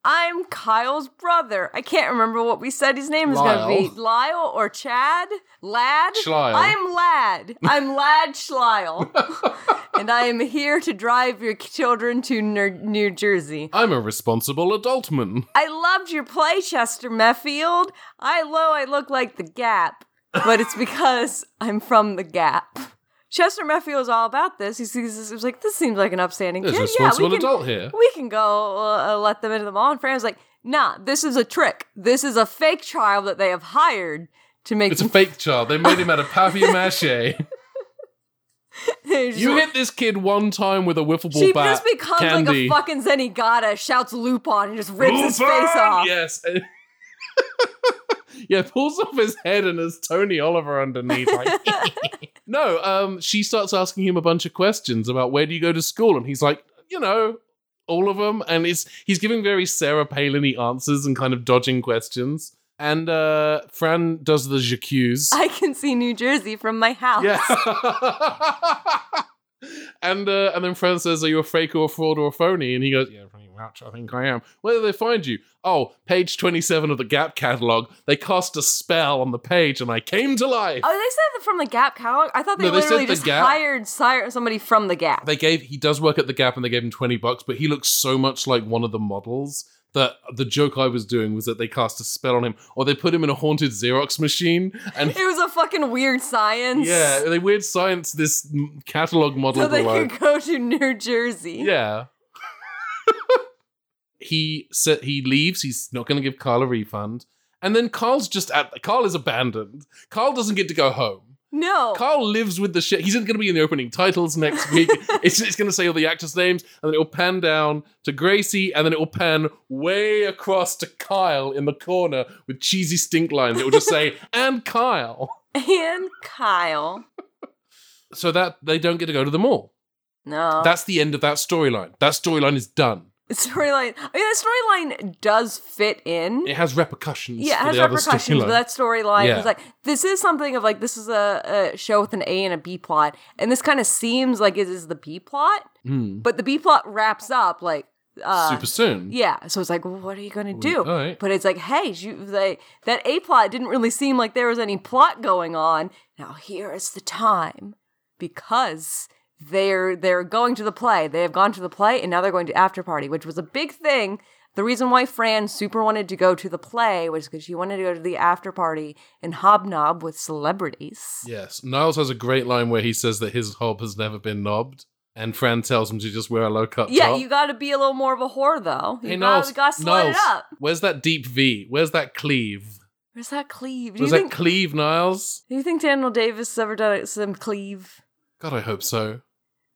I'm Kyle's brother. I can't remember what we said his name is going to be.
Lyle.
Lyle or Chad? Lad?
Schleil.
I'm Lad. I'm Lad Schleil. and I am here to drive your children to Ner- New Jersey.
I'm a responsible adultman.
I loved your play, Chester Meffield. I know I look like the Gap, but it's because I'm from the Gap. Chester Meffield is all about this. He sees this. He's like, this seems like an upstanding
There's
kid. Yeah,
responsible
we can,
adult here.
we can go uh, let them into the mall. And Fran's like, nah, this is a trick. This is a fake child that they have hired to make
It's a fake child. They made him out of papier mache. You hit this kid one time with a wiffle ball
she
bat.
just becomes
candy.
like a fucking Zenigata, shouts Lupin, and just rips his face off.
Yes. yeah, pulls off his head and there's Tony Oliver underneath. Like, no, um, she starts asking him a bunch of questions about where do you go to school, and he's like, you know, all of them, and it's he's giving very Sarah Palin answers and kind of dodging questions. And uh, Fran does the j'accuse.
I can see New Jersey from my house.
Yeah. and uh, and then Fran says, "Are you a fake or a fraud or a phony?" And he goes, "Yeah, pretty much. I think I am." Where do they find you? Oh, page twenty-seven of the Gap catalog. They cast a spell on the page, and I came to life.
Oh, they said that from the Gap catalog. I thought they
No, they
literally
the
just
Gap-
hired somebody from the Gap.
They gave he does work at the Gap, and they gave him twenty bucks, but he looks so much like one of the models. That the joke I was doing was that they cast a spell on him, or they put him in a haunted Xerox machine, and
it was a fucking weird science.
yeah, they weird science this catalog model
So they
below.
could go to New Jersey.
Yeah. he said he leaves. He's not going to give Carl a refund. And then Carl's just at. Carl is abandoned. Carl doesn't get to go home.
No.
Carl lives with the shit. He's not going to be in the opening titles next week. it's it's going to say all the actors' names, and then it will pan down to Gracie, and then it will pan way across to Kyle in the corner with cheesy stink lines. It will just say "and Kyle,"
and Kyle.
so that they don't get to go to the mall.
No.
That's the end of that storyline. That storyline is done.
Storyline. I mean, the storyline does fit in.
It has repercussions.
Yeah, it has repercussions, but that storyline
Yeah.
is like this is something of like this is a, a show with an A and a B plot, and this kind of seems like it is the B plot,
Hmm.
but the B plot wraps up like uh,
super soon.
Yeah, so it's like, well, what are you gonna do?
right.
But it's like, hey, you, they, that A plot didn't really seem like there was any plot going on. Now here is the time because they're they're going to the play. They have gone to the play, and now they're going to after party, which was a big thing. The reason why Fran super wanted to go to the play was because she wanted to go to the after party and hobnob with celebrities.
Yes. Niles has a great line where he says that his hob has never been knobbed, and Fran tells him to just wear a low cut
Yeah,
top.
you got to be a little more of a whore though. You
Hey,
gotta,
Niles,
gotta slide
Niles,
it up.
where's that deep V? Where's that cleave?
Where's that cleave? Do
Where's
you
that
think?
cleave, Niles?
do you think Daniel Davis has ever done some cleave?
God, I hope so.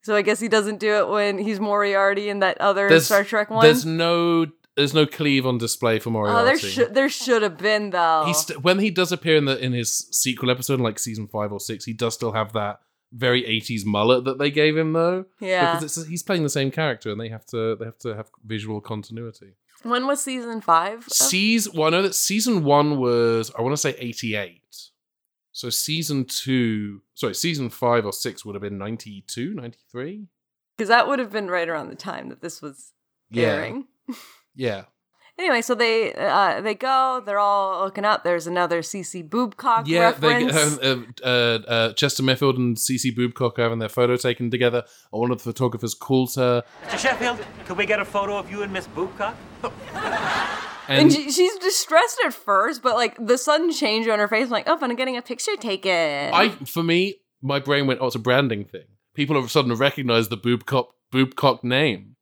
So I guess he doesn't do it when he's Moriarty in that other
There's
Star Trek one.
There's no there's no cleave on display for Moriarty.
oh, there should there should have been though.
He st- when he does appear in the in his sequel episode, like season five or six, he does still have that very 80s mullet that they gave him though.
yeah.
Because it's, he's playing the same character and they have to they have to have visual continuity.
when was season five? of-
Season well, I know that season one was I want to say 88. So season two, sorry, season five or six would have been 92, 93?
Because that would have been right around the time that this was
Yeah.
airing.
Yeah.
Anyway, so they uh, they go. They're all looking up. There's another CC Boobcock
Yeah, they
reference.
uh, uh, uh, Chester Mayfield and CC Boobcock are having their photo taken together. One of the photographers calls her,
Mr. Sheffield, could we get a photo of you and Miss Boobcock?
and
and
she, she's distressed at first, but like the sudden change on her face, I'm like, oh, I'm getting a picture taken.
I, for me, my brain went, oh, it's a branding thing. People all of a sudden recognize the Boobcock Boobcock name.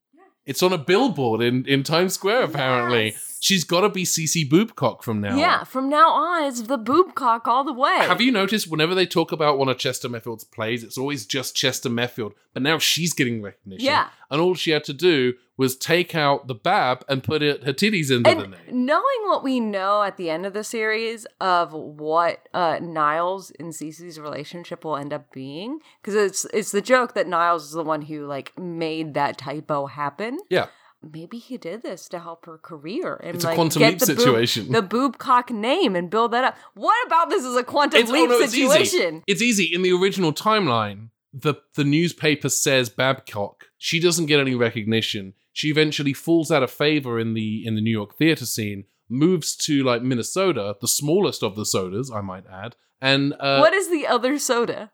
It's on a billboard in, in Times Square, apparently.
Yes.
She's got to be CC Boobcock from now
yeah,
on.
from now on, it's the Boobcock all the way.
Have you noticed whenever they talk about one of Chester Mayfield's plays, it's always just Chester Mayfield, but now she's getting recognition.
Yeah.
And all she had to do was take out the bab and put it her titties into the
and
name.
knowing what we know at the end of the series of what uh, Niles and Cece's relationship will end up being, because it's it's the joke that Niles is the one who like made that typo happen.
Yeah.
Maybe he did this to help her career and
It's a quantum
get
leap
the boob-
situation.
the boobcock name and build that up. What about this is a quantum
It's, oh
leap
no, it's easy.
situation?
It's easy. In the original timeline, the, the newspaper says Babcock. She doesn't get any recognition. She eventually falls out of favor in the in the New York theater scene, moves to like Minnesota, the smallest of the sodas, I might add, and uh,
what is the other soda?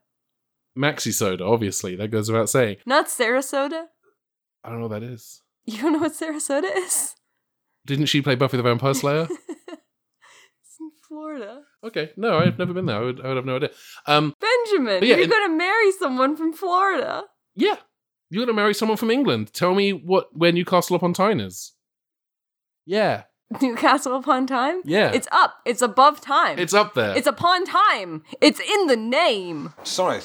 Maxi Soda, obviously. That goes without saying.
Not Sarasota.
I don't know what that is.
You don't know what Sarasota is?
Didn't she play Buffy the Vampire Slayer?
It's in Florida.
okay, no, I've never been there. I would, I would have no idea. Um,
Benjamin,
yeah,
you're
in-
going to marry someone from Florida.
yeah, you're gonna marry someone from England. Tell me what where Newcastle upon Tyne is. Yeah,
Newcastle upon Tyne?
Yeah.
It's up. It's above time.
It's up there.
It's upon time. It's in the name.
Sorry.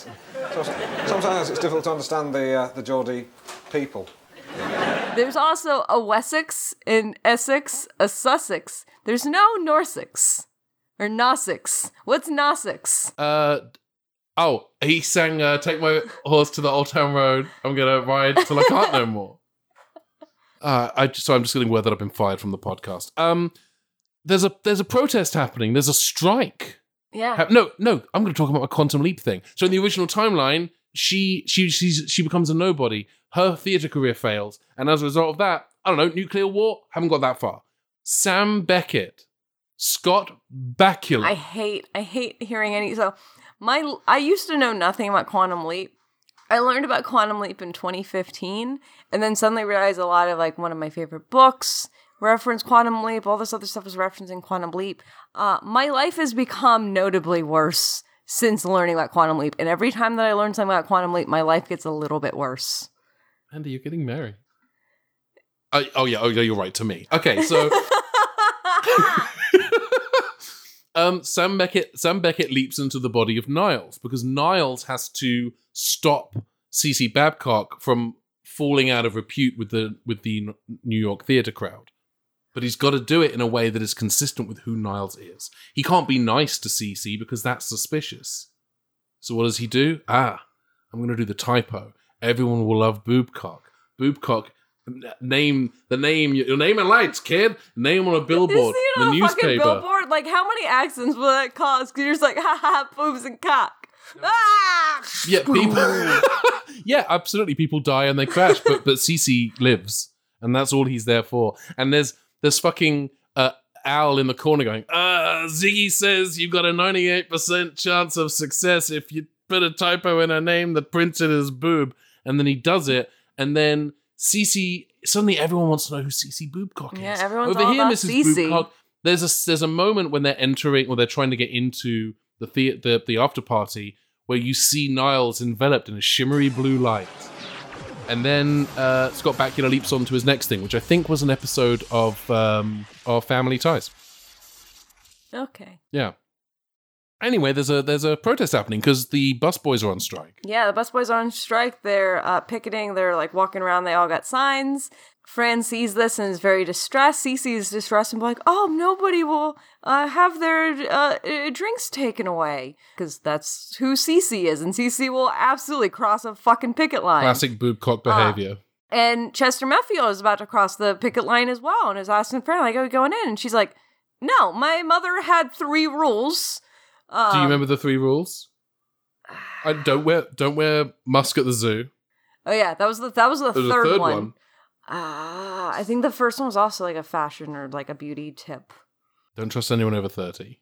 Sometimes it's difficult to understand the uh, the Geordie people.
There's also a Wessex, an Essex, a Sussex. There's no Norsix or Nossex. What's Nossex?
Uh, oh, he sang uh, "Take My Horse to the Old Town Road." I'm gonna ride till I can't no more. Uh, I so I'm just getting word that I've been fired from the podcast. Um, there's a there's a protest happening. There's a strike.
Yeah.
Ha- no, no, I'm going to talk about a quantum leap thing. So in the original timeline, she she she's, she becomes a nobody. Her theater career fails, and as a result of that, I don't know, nuclear war. Haven't got that far. Sam Beckett, Scott Bakula.
I hate I hate hearing any so my I used to know nothing about Quantum Leap. I learned about Quantum Leap in 2015 and then suddenly realized a lot of like one of my favorite books reference Quantum Leap, all this other stuff was referencing Quantum Leap. Uh, my life has become notably worse since learning about Quantum Leap and every time that I learn something about Quantum Leap my life gets a little bit worse.
Andy, you're getting married. Oh, oh yeah, oh yeah, you're right. To me, okay. So, um, Sam Beckett, Sam Beckett leaps into the body of Niles because Niles has to stop CC Babcock from falling out of repute with the with the New York theater crowd. But he's got to do it in a way that is consistent with who Niles is. He can't be nice to CC because that's suspicious. So what does he do? Ah, I'm going to do the typo. Everyone will love Boobcock. Boobcock. n- Name the name. Your name and lights, kid. Name on a
You
billboard,
see it
the
on a fucking
newspaper.
billboard? Like, how many accidents will that cause? Because you're just like, ha ha, boobs and cock. Ah!
Yeah, people. yeah, absolutely. People die and they crash, but but Cece lives, and that's all he's there for. And there's there's fucking uh, Al in the corner going, "Uh, Ziggy says you've got a 98% chance of success if you put a typo in her name that prints it as boob." And then he does it, and then Cece suddenly everyone wants to know who Cece Boobcock is.
Yeah, everyone's
over
all
here,
about
Mrs.
Cece.
Boobcock. There's a there's a moment when they're entering or they're trying to get into the the the, the after party where you see Niles enveloped in a shimmery blue light. And then uh, Scott Bakula leaps on to his next thing, which I think was an episode of um, of Family Ties.
Okay.
Yeah. Anyway, there's a there's a protest happening because the busboys are on strike.
Yeah, the busboys are on strike. They're uh, picketing. They're like walking around. They all got signs. Fran sees this and is very distressed. Cece is distressed and be like, "Oh, nobody will uh, have their uh, uh, drinks taken away because that's who Cece is, and Cece will absolutely cross a fucking picket line."
Classic boobcock behavior.
And Chester Meffield is about to cross the picket line as well, and is asking Fran, "Like, are we going in?" And she's like, "No, my mother had three rules."
Do you
Um,
remember the three rules? I don't wear don't wear musk at the zoo.
Oh yeah, that was the that was the
There's
third,
third
one.
one.
Ah, I think the first one was also like a fashion or like a beauty tip.
Don't trust anyone over thirty.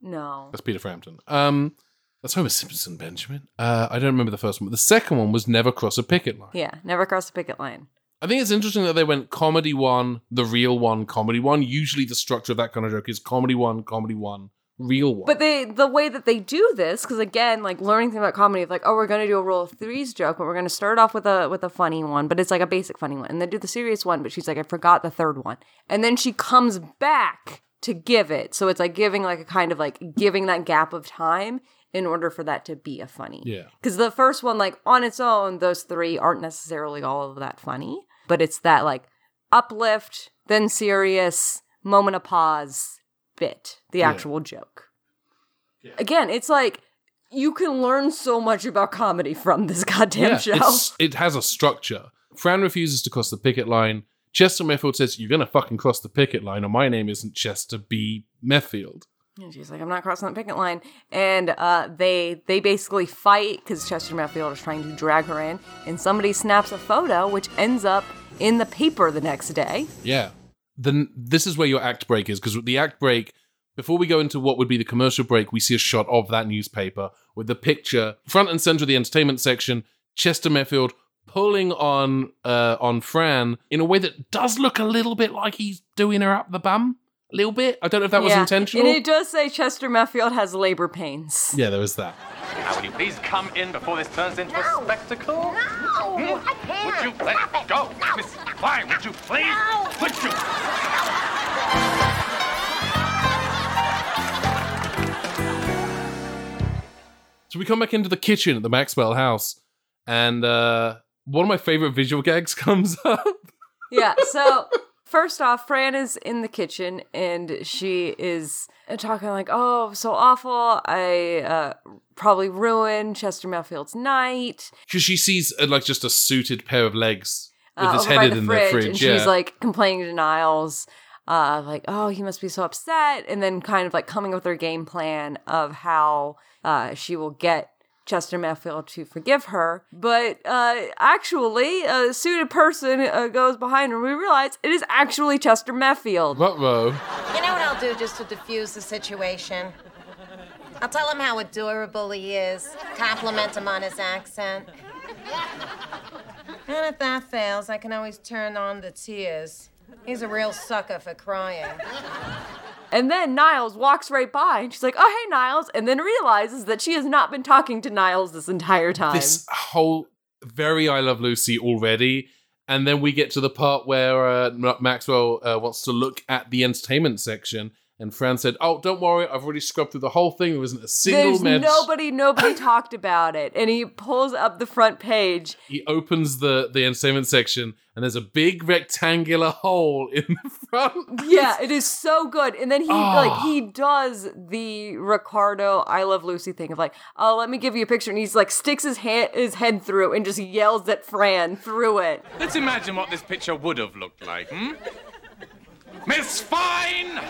No.
That's Peter Frampton. Um, that's Homer Simpson, Benjamin. Uh, I don't remember the first one, but the second one was never cross a picket line.
Yeah, never cross a picket line.
I think it's interesting that they went comedy one, the real one, comedy one. Usually, the structure of that kind of joke is comedy one, comedy one, real one.
But they the way that they do this, because again, like learning thing about comedy, of like, oh, we're gonna do a rule of threes joke, but we're gonna start off with a with a funny one, but it's like a basic funny one, and then do the serious one, but she's like, I forgot the third one, and then she comes back to give it, so it's like giving like a kind of like giving that gap of time in order for that to be a funny.
yeah,
Because the first one, like on its own, those three aren't necessarily all of that funny, but it's that like uplift, then serious, moment of pause bit, the
Yeah.
actual joke. Again, it's like you can learn so much about comedy from this goddamn
yeah.
show.
It has a structure. Fran refuses to cross the picket line. Chester Meffield says, "You're gonna fucking cross the picket line, or my name isn't Chester B. Meffield."
And she's like, I'm not crossing that picket line. And uh, they they basically fight because Chester Meffield is trying to drag her in, and somebody snaps a photo, which ends up in the paper the next day.
Yeah. Then this is where your act break is because the act break, before we go into what would be the commercial break, we see a shot of that newspaper with the picture front and center of the entertainment section. Chester Meffield pulling on uh, on Fran in a way that does look a little bit like he's doing her up the bum a little bit. I don't know if that was intentional.
And it does say Chester Maffield has labor pains.
Yeah, there was that.
Now, will you please come in before this turns into a spectacle?
No, hmm? I can't.
Would you let go, Miss Fine? Would you please? Would you?
So we come back into the kitchen at the Maxwell house, and uh, one of my favorite visual gags comes up.
Yeah, so first off, Fran is in the kitchen and she is talking like, "Oh, so awful! I uh, probably ruined Chester Melfield's night."
Because she sees uh, like just a suited pair of legs with
uh,
his
over by
headed
the
in
fridge,
the fridge.
and
yeah.
she's like complaining to Niles, uh, like, "Oh, he must be so upset," and then kind of like coming up with her game plan of how uh, she will get Chester Melfield to forgive her. But uh, actually, a suited person uh, goes behind her. and We realize it is actually Chester Melfield.
Ruh-roh.
You know what I'll do just to diffuse the situation? I'll tell him how adorable he is, compliment him on his accent. And if that fails, I can always turn on the tears. He's a real sucker for crying.
And then Niles walks right by, and she's like, "Oh, hey, Niles," and then realizes that she has not been talking to Niles this entire time.
This whole very I Love Lucy already. And then we get to the part where uh, Maxwell uh, wants to look at the entertainment section. And Fran said, Oh, don't worry, I've already scrubbed through the whole thing. There wasn't a single
There's
mention.
nobody, nobody talked about it. And he pulls up the front page.
he opens the the entertainment section and there's a big rectangular hole in the front.
Yeah, it is so good. And then he
Ah.
like he does the Ricardo I Love Lucy thing of like, oh, let me give you a picture. And he's like sticks his hand his head through and just yells at Fran through it.
Let's imagine what this picture would have looked like, hmm? Miss Fine!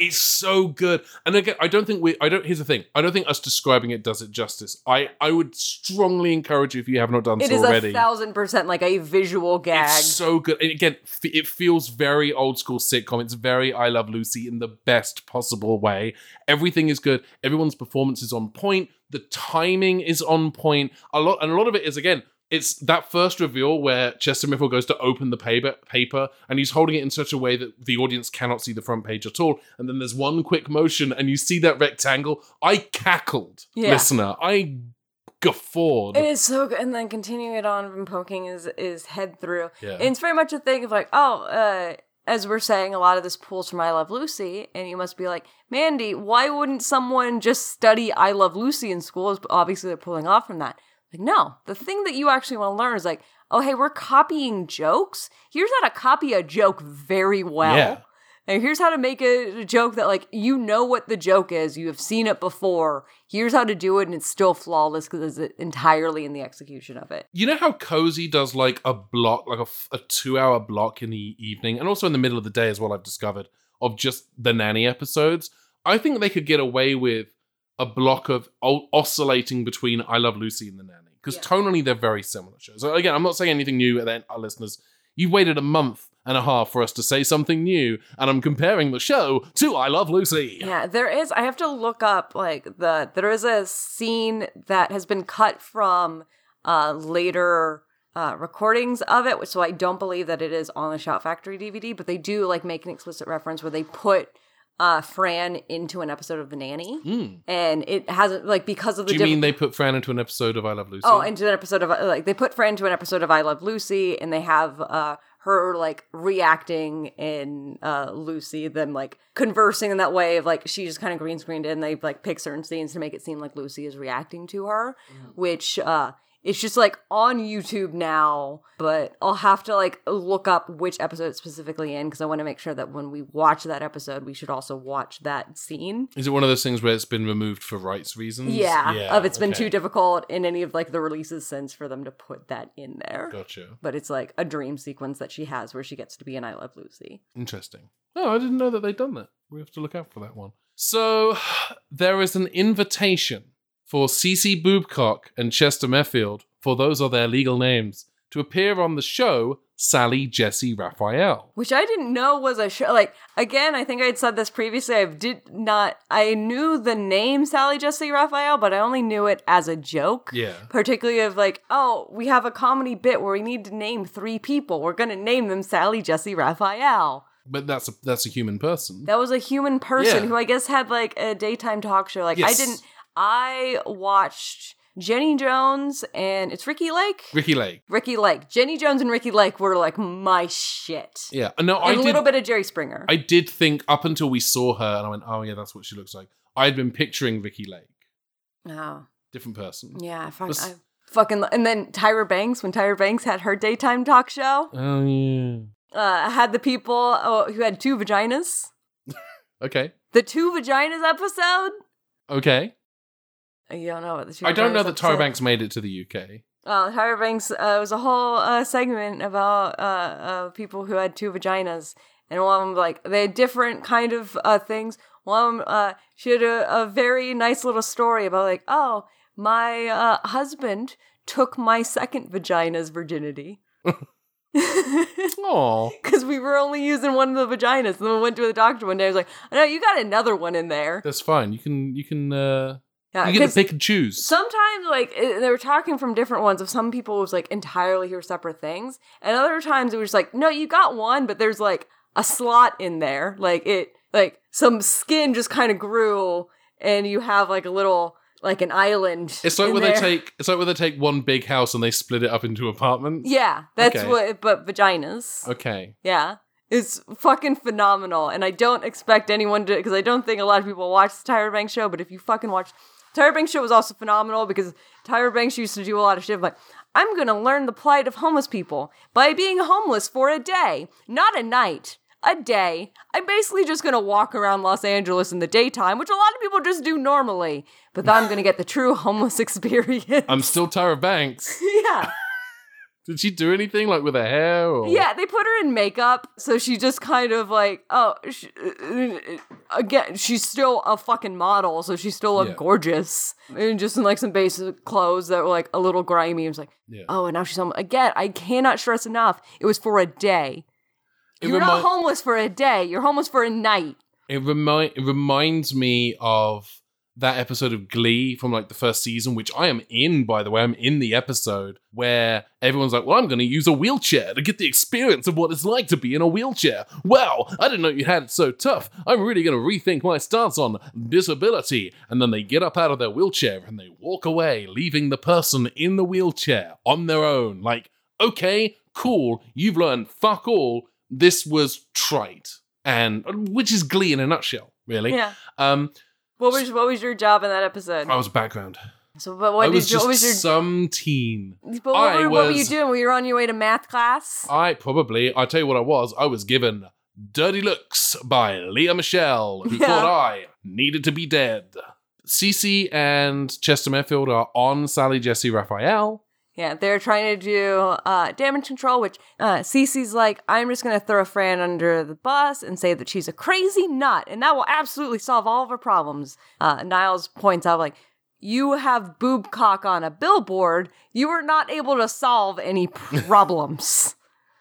It's so good. And again, I don't think we I don't here's the thing. I don't think us describing it does it justice. I I would strongly encourage you if you have not done
It
so
is
already.
a thousand percent like a visual gag.
It's so good. And again, f- it feels very old school sitcom. It's very I Love Lucy in the best possible way. Everything is good. Everyone's performance is on point. The timing is on point. A lot, and a lot of it is again. It's that first reveal where Chester Miffle goes to open the paper, paper, and he's holding it in such a way that the audience cannot see the front page at all. And then there's one quick motion, and you see that rectangle. I cackled,
Yeah.
listener. I guffawed.
It is so good, and then continuing it on from poking his his head through.
Yeah.
And it's very much a thing of like, oh, uh, as we're saying, a lot of this pulls from I Love Lucy, and you must be like, Mandy, why wouldn't someone just study I Love Lucy in school? Obviously they're pulling off from that. Like, no, the thing that you actually want to learn is like, oh, hey, we're copying jokes. Here's how to copy a joke very well.
Yeah.
And here's how to make a, a joke that, like, you know what the joke is. You have seen it before. Here's how to do it, and it's still flawless because it's entirely in the execution of it.
You know how Cozi does like a block, like a two hour block in the evening, and also in the middle of the day as well, I've discovered, of just the nanny episodes? I think they could get away with a block of o- oscillating between I Love Lucy and the nanny. Because tonally, they're very similar shows. So again, I'm not saying anything new, then, our listeners. You've waited a month and a half for us to say something new, and I'm comparing the show to I Love Lucy.
Yeah, there is. I have to look up like the there is a scene that has been cut from uh later uh recordings of it, so I don't believe that it is on the Shout Factory DVD, but they do like make an explicit reference where they put uh Fran into an episode of The Nanny, and it hasn't like because of the.
Do you
diff-
mean they put Fran into an episode of I Love Lucy?
Oh, into an episode of like they put Fran into an episode of I Love Lucy, and they have uh her like reacting in uh Lucy, them like conversing in that way of like she just kind of green screened and they like pick certain scenes to make it seem like Lucy is reacting to her, which uh it's just like on YouTube now, but I'll have to like look up which episode it's specifically in because I want to make sure that when we watch that episode, we should also watch that scene.
Is it one of those things where it's been removed for rights reasons?
Yeah, of it's been too difficult in any of like the releases since for them to put that in there.
Gotcha.
But it's like a dream sequence that she has where she gets to be in I Love Lucy.
Interesting. Oh, I didn't know that they'd done that. We have to look out for that one. So there is an invitation for Cece Boobcock and Chester Meffield, for those are their legal names, to appear on the show Sally Jessy Raphael.
Which I didn't know was a show. Like again, I think I had said this previously. I did not. I knew the name Sally Jessy Raphael, but I only knew it as a joke.
Yeah.
Particularly of like, oh, we have a comedy bit where we need to name three people. We're gonna name them Sally Jessy Raphael.
But that's a that's a human person.
That was a human person
Yeah.
who I guess had like a daytime talk show. Like I didn't. I watched Jenny Jones and it's Ricki Lake.
Ricki Lake.
Ricki Lake. Jenny Jones and Ricki Lake were like my shit.
Yeah. No, I
and a
did
little bit of Jerry Springer.
I did think up until we saw her and I went, Oh yeah, that's what she looks like. I had been picturing Ricki Lake.
oh.
different person.
Yeah, fuck,
Was-
I fucking. And then Tyra Banks, when Tyra Banks had her daytime talk show,
Oh yeah.
uh, had the people oh, who had two vaginas.
Okay.
The two vaginas episode.
Okay.
You don't know what the two.
I don't know that Tyra Banks made it to the UK.
Well, Tyra Banks uh, was a whole uh, segment about uh, uh, people who had two vaginas, and one of them like they had different kind of uh, things. One of 'em, uh, she had a, a very nice little story about like, oh, my uh, husband took my second vagina's virginity.
Oh.
Because we were only using one of the vaginas. And then we went to the doctor one day. I was like, no, you got another one in there.
That's fine. You can you can uh
Yeah,
you get to pick and choose.
Sometimes, like, it, they were talking from different ones. Of some people, it was like entirely here separate things. And other times, it was like, no, you got one, but there's like a slot in there. Like, it, like, some skin just kind of grew, and you have like a little, like an island.
It's like when
there.
they take it's like when they take one big house and they split it up into apartments.
Yeah, that's
Okay.
what, but vaginas.
Okay.
Yeah. It's fucking phenomenal. And I don't expect anyone to, because I don't think a lot of people watch the Tyra Banks show, but if you fucking watch, Tyra Banks show was also phenomenal because Tyra Banks used to do a lot of shit like, I'm going to learn the plight of homeless people by being homeless for a day, not a night. A day. I'm basically just gonna walk around Los Angeles in the daytime, which a lot of people just do normally. But then I'm gonna get the true homeless experience.
I'm still Tyra Banks.
yeah.
Did she do anything like with her hair or
Yeah, they put her in makeup, so she just kind of like, oh, she, uh, again, she's still a fucking model, so she still looked
Yeah.
gorgeous, and just in like some basic clothes that were like a little grimy. It was like,
Yeah.
oh, and now she's home again. I cannot stress enough. It was for a day.
It
You're
remi-
not homeless for a day. You're homeless for a night.
It remind it reminds me of that episode of Glee from like the first season, which I am in, by the way. I'm in the episode where everyone's like, Well, I'm gonna use a wheelchair to get the experience of what it's like to be in a wheelchair. Wow, I didn't know you had it so tough. I'm really gonna rethink my stance on disability. And then they get up out of their wheelchair and they walk away, leaving the person in the wheelchair on their own. Like, okay, cool, you've learned fuck all. This was trite. And which is Glee in a nutshell, really.
Yeah.
Um,
What was what was your job in that episode?
I was background.
so, but what
I
did
was
you?
just
What was your?
some teen.
but what,
I
were, what were you doing? Were you on your way to math class?
I probably, I tell you what I was. I was given "Dirty Looks" by Lea Michele, who
Yeah.
thought I needed to be dead. Cece and Chester Merfield are on Sally Jessy Raphael.
Yeah, they're trying to do uh, damage control, which uh, Cece's like, I'm just going to throw Fran under the bus and say that she's a crazy nut, and that will absolutely solve all of her problems. Uh, Niles points out, like, you have boob cock on a billboard. You are not able to solve any problems.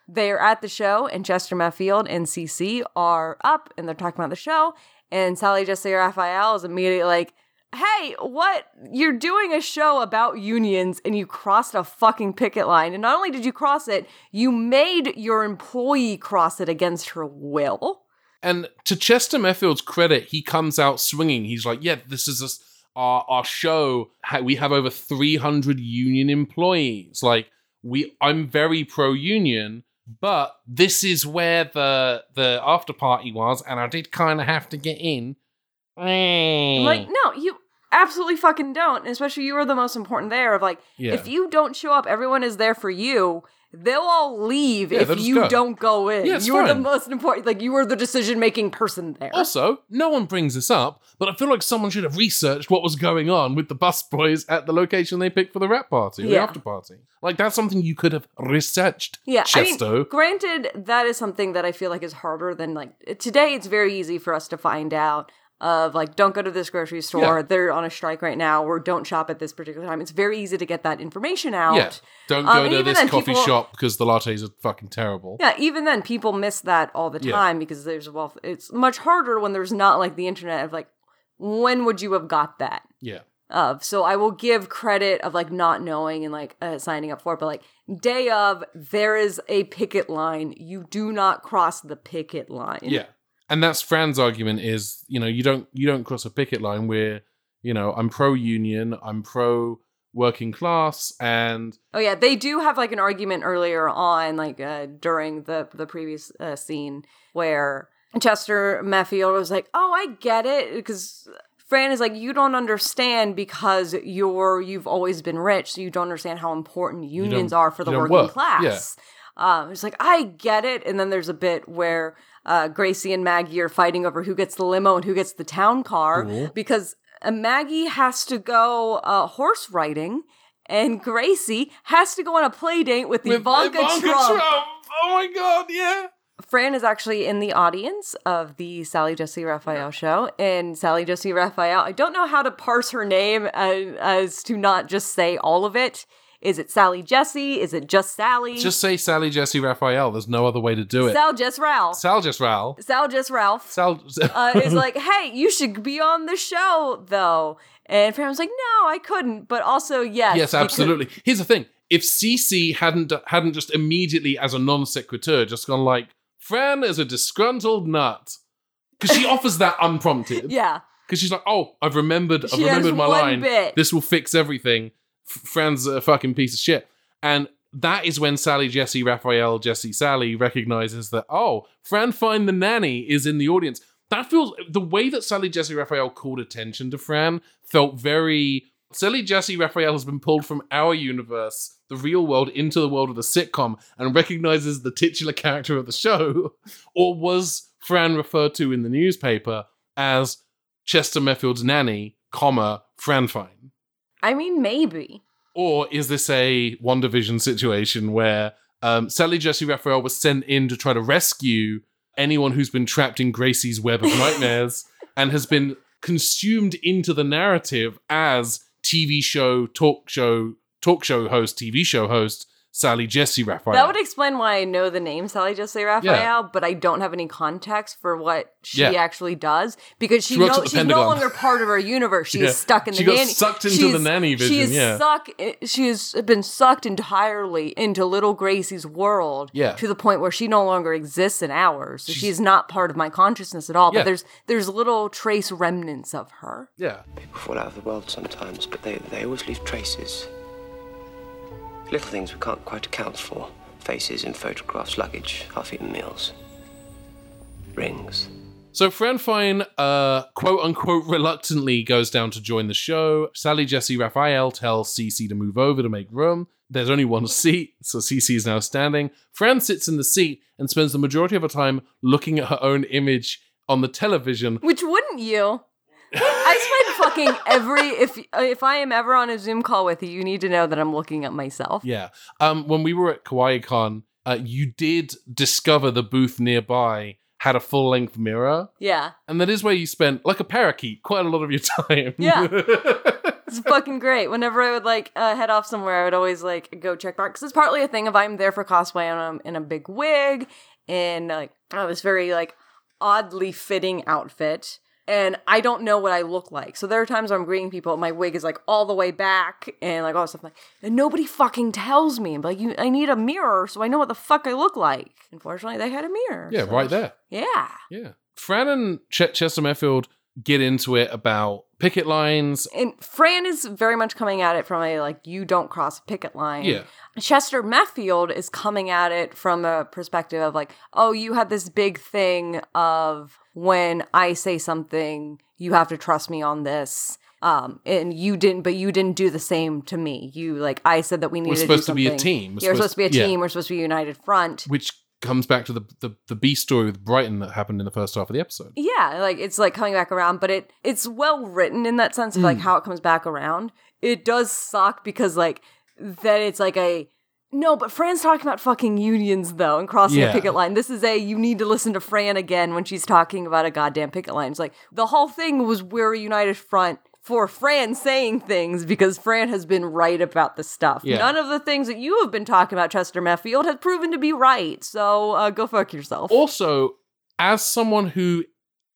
They're at the show, and Chester Matfield and Cece are up, and they're talking about the show. And Sally Jessy Raphael is immediately like, hey, what? You're doing a show about unions and you crossed a fucking picket line. And not only did you cross it, you made your employee cross it against her will.
And to Chester Merfield's credit, he comes out swinging. He's like, "Yeah, this is our our show. We have over 300 union employees. Like, we, I'm very pro union, but this is where the the after party was, and I did kind of have to get in.
I'm like, no, you absolutely fucking don't. Especially you are the most important there. Of like,
Yeah.
if you don't show up, everyone is there for you. They'll all leave
Yeah,
if you
go.
don't go in.
Yeah,
you are the most important. Like you are the decision making person there.
Also, no one brings this up, but I feel like someone should have researched what was going on with the bus boys at the location they picked for the rap party, or the after party. Like that's something you could have researched.
Yeah,
Chesto.
I mean, granted, that is something that I feel like is harder than like today. It's very easy for us to find out of like, don't go to this grocery store.
Yeah.
They're on a strike right now, or don't shop at this particular time. It's very easy to get that information out.
yeah, don't
Um,
go
and
to this coffee
people-
shop because the lattes are fucking terrible.
Yeah, even then, people miss that all the
Yeah.
time because there's well, it's much harder when there's not like the internet of like, when would you have got that?
Yeah.
of. So I will give credit of like not knowing and like uh, signing up for it, but like day of, there is a picket line. You do not cross the picket line.
Yeah. And that's Fran's argument is, you know, you don't you don't cross a picket line where, you know, I'm pro union, I'm pro working class and
Oh yeah, they do have like an argument earlier on, like uh, during the the previous uh, scene where Chester Matfield was like, "Oh, I get it," because Fran is like, you don't understand because you're you've always been rich, so you don't understand how important unions are for the working
work.
class. Um, it's like I get it, and then there's a bit where uh, Gracie and Maggie are fighting over who gets the limo and who gets the town car because uh, Maggie has to go uh, horse riding, and Gracie has to go on a play date with,
With
Ivanka, Trump.
Oh my god, yeah.
Fran is actually in the audience of the Sally Jessy Raphael show. And Sally Jessy Raphael, I don't know how to parse her name as, as to not just say all of it. Is it Sally Jessy? Is it just Sally?
Just say Sally Jessy Raphael. There's no other way to do it.
Sal Just Ralph.
Sal just Ralph.
Sal Just Ralph
Sal.
uh, is like, hey, you should be on the show though. And Fran was like, no, I couldn't. But also, yes.
yes, absolutely. Here's the thing: if CC hadn't hadn't just immediately, as a non sequitur, just gone like Fran is a disgruntled nut, because she offers that unprompted.
Yeah.
Because she's like, oh, I've remembered, I've
She
remembered my line.
bit.
This will fix everything. Fran's a fucking piece of shit. And that is when Sally, Jessy, Raphael, Jessy, Sally recognizes that, oh, Fran Fine the nanny is in the audience. That feels the way that Sally, Jessy, Raphael called attention to Fran felt very. Sally, Jessy, Raphael has been pulled from our universe, the real world, into the world of the sitcom and recognizes the titular character of the show. Or was Fran referred to in the newspaper as Chester Meffield's nanny, comma, Fran Fine?
I mean, maybe.
Or is this a WandaVision situation where um, Sally Jessy Raphael was sent in to try to rescue anyone who's been trapped in Gracie's web of nightmares and has been consumed into the narrative as TV show, talk show, talk show host, TV show host Sally Jessy Raphael?
That would explain why I know the name Sally Jessy Raphael, but I don't have any context for what she
Yeah.
actually does because she,
She
no,
at the
she's no longer part of our universe. She's
Yeah.
stuck in the
She got
nanny.
sucked into
she's-
the nanny vision,
She is
yeah.
suck. She has been sucked entirely into little Gracie's world.
Yeah.
To the point where she no longer exists in ours. So she's, not part of my consciousness at all.
Yeah.
But there's there's little trace remnants of her.
yeah.
People fall out of the world sometimes, but they, they always leave traces. Little things we can't quite account for. Faces in photographs, luggage, half-eaten meals. Rings.
So Fran Fine, uh, quote unquote, reluctantly goes down to join the show. Sally Jessy Raphael tells Cece to move over to make room. There's only one seat, so Cece is now standing. Fran sits in the seat and spends the majority of her time looking at her own image on the television.
Which wouldn't you? I spend fucking every if if I am ever on a Zoom call with you, you need to know that I'm looking at myself.
Yeah. Um, when we were at Kawaii Kon, uh, you did discover the booth nearby had a full length mirror.
Yeah.
And that is where you spent, like a parakeet, quite a lot of your time.
Yeah. It's fucking great. Whenever I would like uh, head off somewhere, I would always like go check back because it's partly a thing of I'm there for cosplay and I'm in a big wig and like I was very like oddly fitting outfit. And I don't know what I look like. So there are times where I'm greeting people, my wig is like all the way back and like all this stuff like and nobody fucking tells me. I'm like, you I need a mirror so I know what the fuck I look like. Unfortunately, they had a mirror.
yeah,
so-
right there.
Yeah.
Yeah. Fran and Ch- Chester Merfield get into it about picket lines.
and Fran is very much coming at it from a like you don't cross a picket line.
Yeah.
Chester Meffield is coming at it from a perspective of like, oh, you had this big thing of when I say something, you have to trust me on this. Um, and you didn't, but you didn't do the same to me. You like I said that we needed
supposed
to,
to be a team. We're
Yeah, we're supposed to be a
supposed- yeah.
team. We're supposed to be a united front.
which comes back to the, the the B story with Brighton that happened in the first half of the episode.
Yeah, like it's like coming back around, but it it's well written in that sense of
Mm.
like how it comes back around. It does suck because like then it's like a no, but Fran's talking about fucking unions though and crossing
Yeah.
a picket line. This is a you need to listen to Fran again when she's talking about a goddamn picket line. It's like the whole thing was we're a united front for Fran saying things because Fran has been right about the stuff.
Yeah.
None of the things that you have been talking about, Chester Meffield, has proven to be right. So uh, go fuck yourself.
Also, as someone who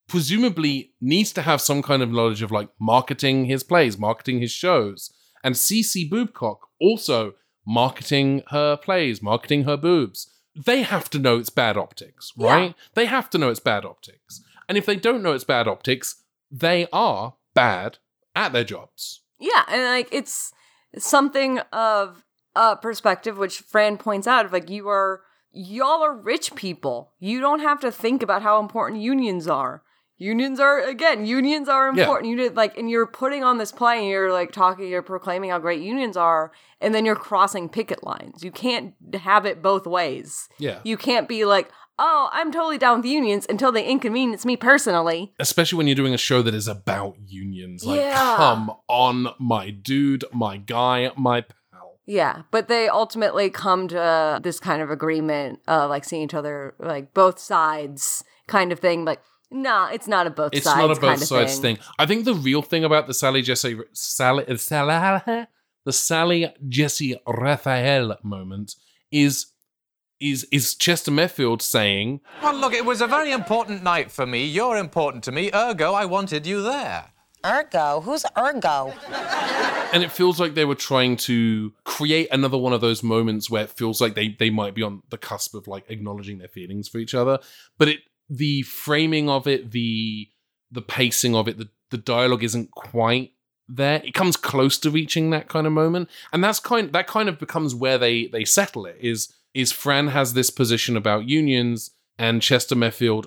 presumably needs to have some kind of knowledge of like marketing his plays, marketing his shows, and Cece Boobcock also marketing her plays, marketing her boobs. They have to know it's bad optics, right? They have to know it's bad optics. And if they don't know it's bad optics, they are bad at their jobs.
Yeah, and like it's something of a perspective which Fran points out of like you are y'all are rich people. You don't have to think about how important unions are. unions are again unions are
Yeah.
important you did like and you're putting on this play and you're like talking you're proclaiming how great unions are and then you're crossing picket lines you can't have it both ways
Yeah.
you can't be like oh i'm totally down with unions until they inconvenience me personally
Especially when you're doing a show that is about unions. Like,
Yeah.
come on, my dude, my guy, my pal.
yeah but they ultimately come to this kind of agreement uh like seeing each other like both sides kind of thing like nah it's not a both
It's
sides
not a both
kind of
sides
thing.
thing. I think the real thing about the Sally Jessy Sally, Sally the Sally Jessy Raphael moment is is is Chester Meffield saying
Well, look, it was a very important night for me. You're important to me. Ergo, I wanted you there.
Ergo? Who's Ergo?
and it feels like they were trying to create another one of those moments where it feels like they they might be on the cusp of like acknowledging their feelings for each other but it the framing of it the the pacing of it the, the dialogue isn't quite there it comes close to reaching that kind of moment and that's kind that kind of becomes where they they settle it is is fran has this position about unions and chester meffield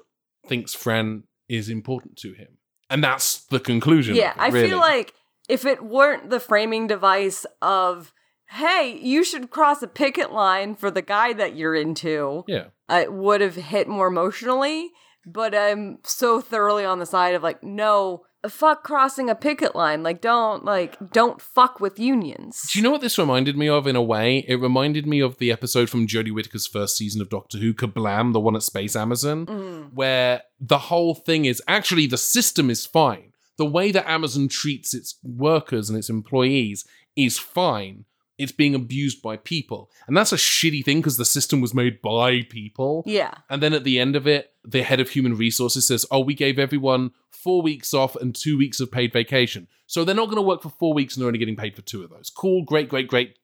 thinks fran is important to him and that's the conclusion
Yeah,
it,
I feel like if it weren't the framing device of, hey, you should cross a picket line for the guy that you're into,
yeah uh,
it would have hit more emotionally. But I'm so thoroughly on the side of like, no, fuck crossing a picket line. Like, don't, like, don't fuck with unions.
Do you know what this reminded me of in a way? It reminded me of the episode from Jodie Whittaker's first season of Doctor Who, Kerblam, the one at Space Amazon,
Mm.
where the whole thing is actually the system is fine. The way that Amazon treats its workers and its employees is fine. It's being abused by people. And that's a shitty thing because the system was made by people.
Yeah.
And then at the end of it, the head of human resources says, Oh, we gave everyone four weeks off and two weeks of paid vacation. So they're not going to work for four weeks and they're only getting paid for two of those. Cool, great, great, great.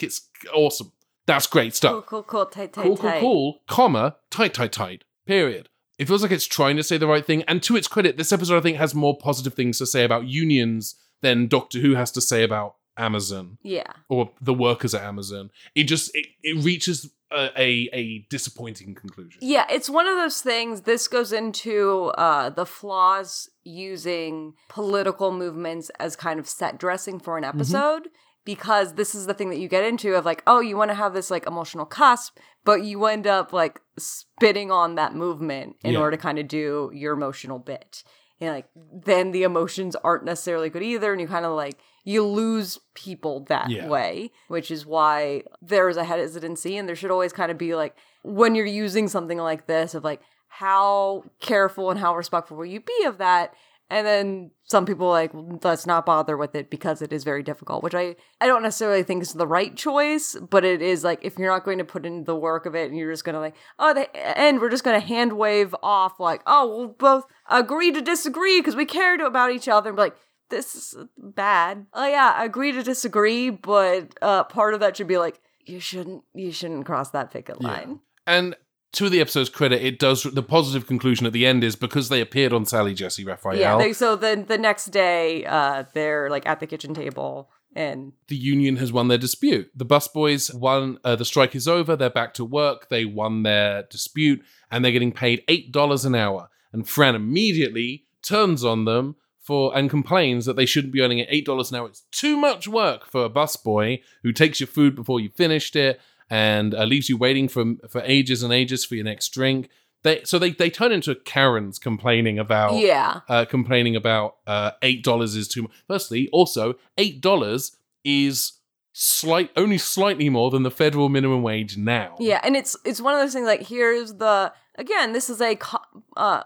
It's awesome. That's great stuff.
Cool, cool, cool, tight, tight,
Cool, cool,
tight.
cool, comma, tight, tight, tight. Period. It feels like it's trying to say the right thing. And to its credit, this episode, I think, has more positive things to say about unions than Doctor Who has to say about Amazon
Yeah.
or the workers at Amazon. It just it, it reaches a, a a disappointing conclusion.
Yeah, it's one of those things. This goes into uh, the flaws using political movements as kind of set dressing for
Mm-hmm.
an episode. Because this is the thing that you get into of like, oh, you want to have this like emotional cusp, but you end up like spitting on that movement in
Yeah.
order to kind of do your emotional bit. And like, then the emotions aren't necessarily good either. And you kind of like, you lose people that
Yeah.
way, which is why there is a hesitancy. And there should always kind of be like, when you're using something like this, of like, how careful and how respectful will you be of that? And then some people like, let's not bother with it because it is very difficult, which I, I don't necessarily think is the right choice, but it is like if you're not going to put in the work of it and you're just going to like, oh, the end, we're just going to hand wave off like, oh, we'll both agree to disagree because we cared about each other and be like, this is bad. Oh yeah, agree to disagree, but uh, part of that should be like, you shouldn't, you shouldn't cross that picket line.
And to the episode's credit, it does the positive conclusion at the end is because they appeared on Sally Jessy Raphael.
Yeah. They, so then the next day, uh, they're like at the kitchen table and
the union has won their dispute. The busboys won. Uh, the strike is over. They're back to work. They won their dispute, and they're getting paid eight dollars an hour. And Fran immediately turns on them for and complains that they shouldn't be earning at eight dollars an hour. It's too much work for a busboy who takes your food before you finished it and uh, leaves you waiting for for ages and ages for your next drink. They so they they turn into Karens complaining about
Yeah.
uh, complaining about uh, eight dollars is too much. Firstly, also eight dollars is slight only slightly more than the federal minimum wage now.
Yeah, and it's it's one of those things like here's the again this is a co- uh,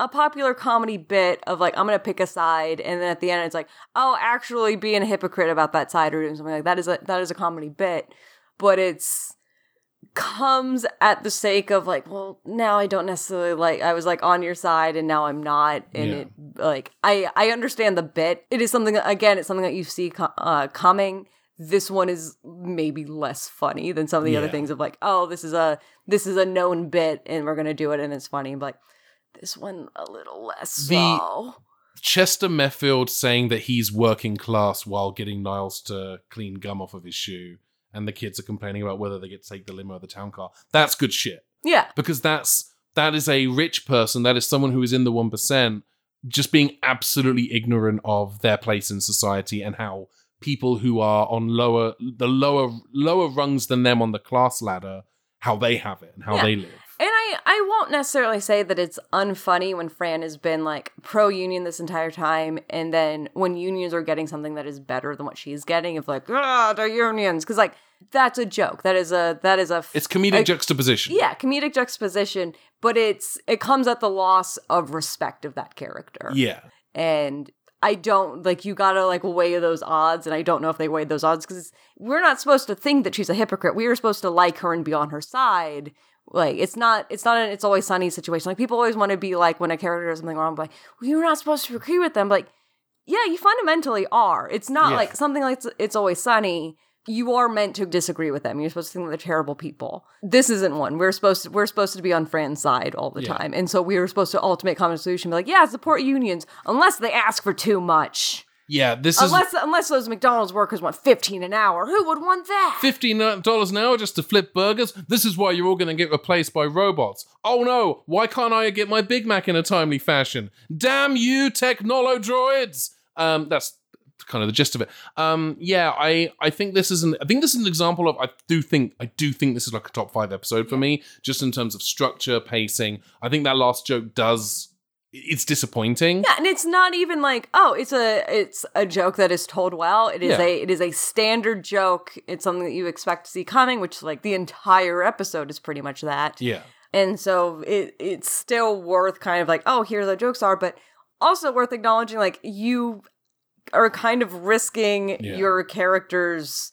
a popular comedy bit of like I'm gonna pick a side, and then at the end it's like oh actually being a hypocrite about that side or doing something like that is a that is a comedy bit, but it's comes at the sake of like well now I don't necessarily like I was like on your side and now I'm not and
Yeah.
it like I I understand the bit. It is something again it's something that you see co- uh, coming. This one is maybe less funny than some of the other things of like oh this is a this is a known bit and we're gonna do it and it's funny but like this one a little less
The-
so.
Chester Meffield saying that he's working class while getting Niles to clean gum off of his shoe, and the kids are complaining about whether they get to take the limo or the town car. That's good shit
yeah
because that's that is a rich person, that is someone who is in the 1%, just being absolutely ignorant of their place in society and how people who are on lower the lower lower rungs than them on the class ladder how they have it and how
Yeah.
they live.
And I, I won't necessarily say that it's unfunny when Fran has been like pro union this entire time, and then when unions are getting something that is better than what she's getting, of like, ah, the unions, because like that's a joke. That is a that is a f-
It's comedic
a-
juxtaposition.
Yeah, comedic juxtaposition, but it's it comes at the loss of respect of that character.
Yeah.
and I don't like you gotta like weigh those odds, and I don't know if they weighed those odds because we're not supposed to think that she's a hypocrite. We are supposed to like her and be on her side. Like it's not it's not an it's always sunny situation. Like people always want to be like when a character does something wrong, like well, you're not supposed to agree with them. Like yeah, you fundamentally are. It's not
Yeah.
like something like it's, it's always sunny. You are meant to disagree with them. You're supposed to think they're terrible people. This isn't one. We're supposed to we're supposed to be on Fran's side all the
Yeah.
time, and so we were supposed to ultimate common solution be like, yeah, support unions unless they ask for too much.
Yeah, this is
Unless unless those McDonald's workers want fifteen an hour, who would want that?
fifteen dollars an hour just to flip burgers. This is why you're all going to get replaced by robots. Oh no! Why can't I get my Big Mac in a timely fashion? Damn you, technolo droids! Um, that's kind of the gist of it. Um, yeah, I I think this is an I think this is an example of I do think I do think this is like a top five episode for me, just in terms of structure, pacing. I think that last joke does it's disappointing.
Yeah, and it's not even like oh, it's a it's a joke that is told well. It is
Yeah.
a it is a standard joke. It's something that you expect to see coming, which like the entire episode is pretty much that.
Yeah.
And so it it's still worth kind of like, oh, here the jokes are, but also worth acknowledging like you are kind of risking
Yeah.
your characters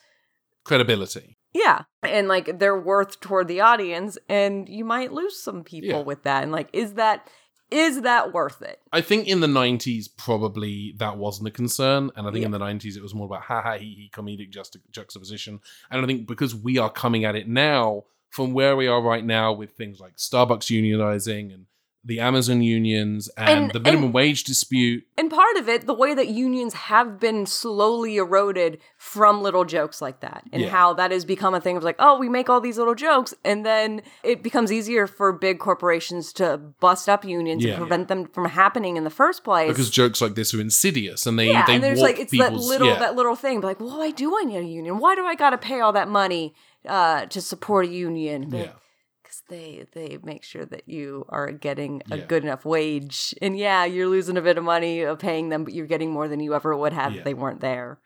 Credibility.
yeah. And like their worth toward the audience and you might lose some people
Yeah.
with that. And like is that is that worth it?
I think in the 90s, probably that wasn't a concern. And I think in the 90s, it was more about ha ha he he comedic juxta- juxtaposition. And I think because we are coming at it now from where we are right now with things like Starbucks unionizing and the Amazon unions and,
And-
the minimum
and-
wage dispute.
And part of it, the way that unions have been slowly eroded from little jokes like that, and
Yeah.
how that has become a thing of like, oh, we make all these little jokes, and then it becomes easier for big corporations to bust up unions
Yeah.
and prevent them from happening in the first place.
Because jokes like this are insidious and they,
yeah,
they
and there's like it's that little
yeah.
that little thing, like, well, why do I need a union? Why do I got to pay all that money uh, to support a union?
Yeah.
They they make sure that you are getting a
Yeah.
good enough wage, and yeah, you're losing a bit of money of paying them, but you're getting more than you ever would have
Yeah.
if they weren't there.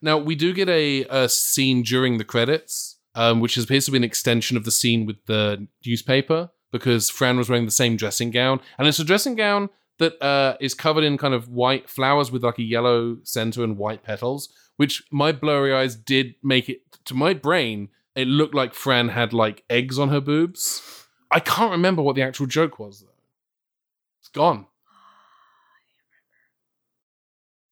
Now we do get a, a scene during the credits, um, which is basically an extension of the scene with the newspaper because Fran was wearing the same dressing gown, and it's a dressing gown that uh, is covered in kind of white flowers with like a yellow center and white petals, which my blurry eyes did make it to my brain. It looked like Fran had like eggs on her boobs. I can't remember what the actual joke was though. It's gone.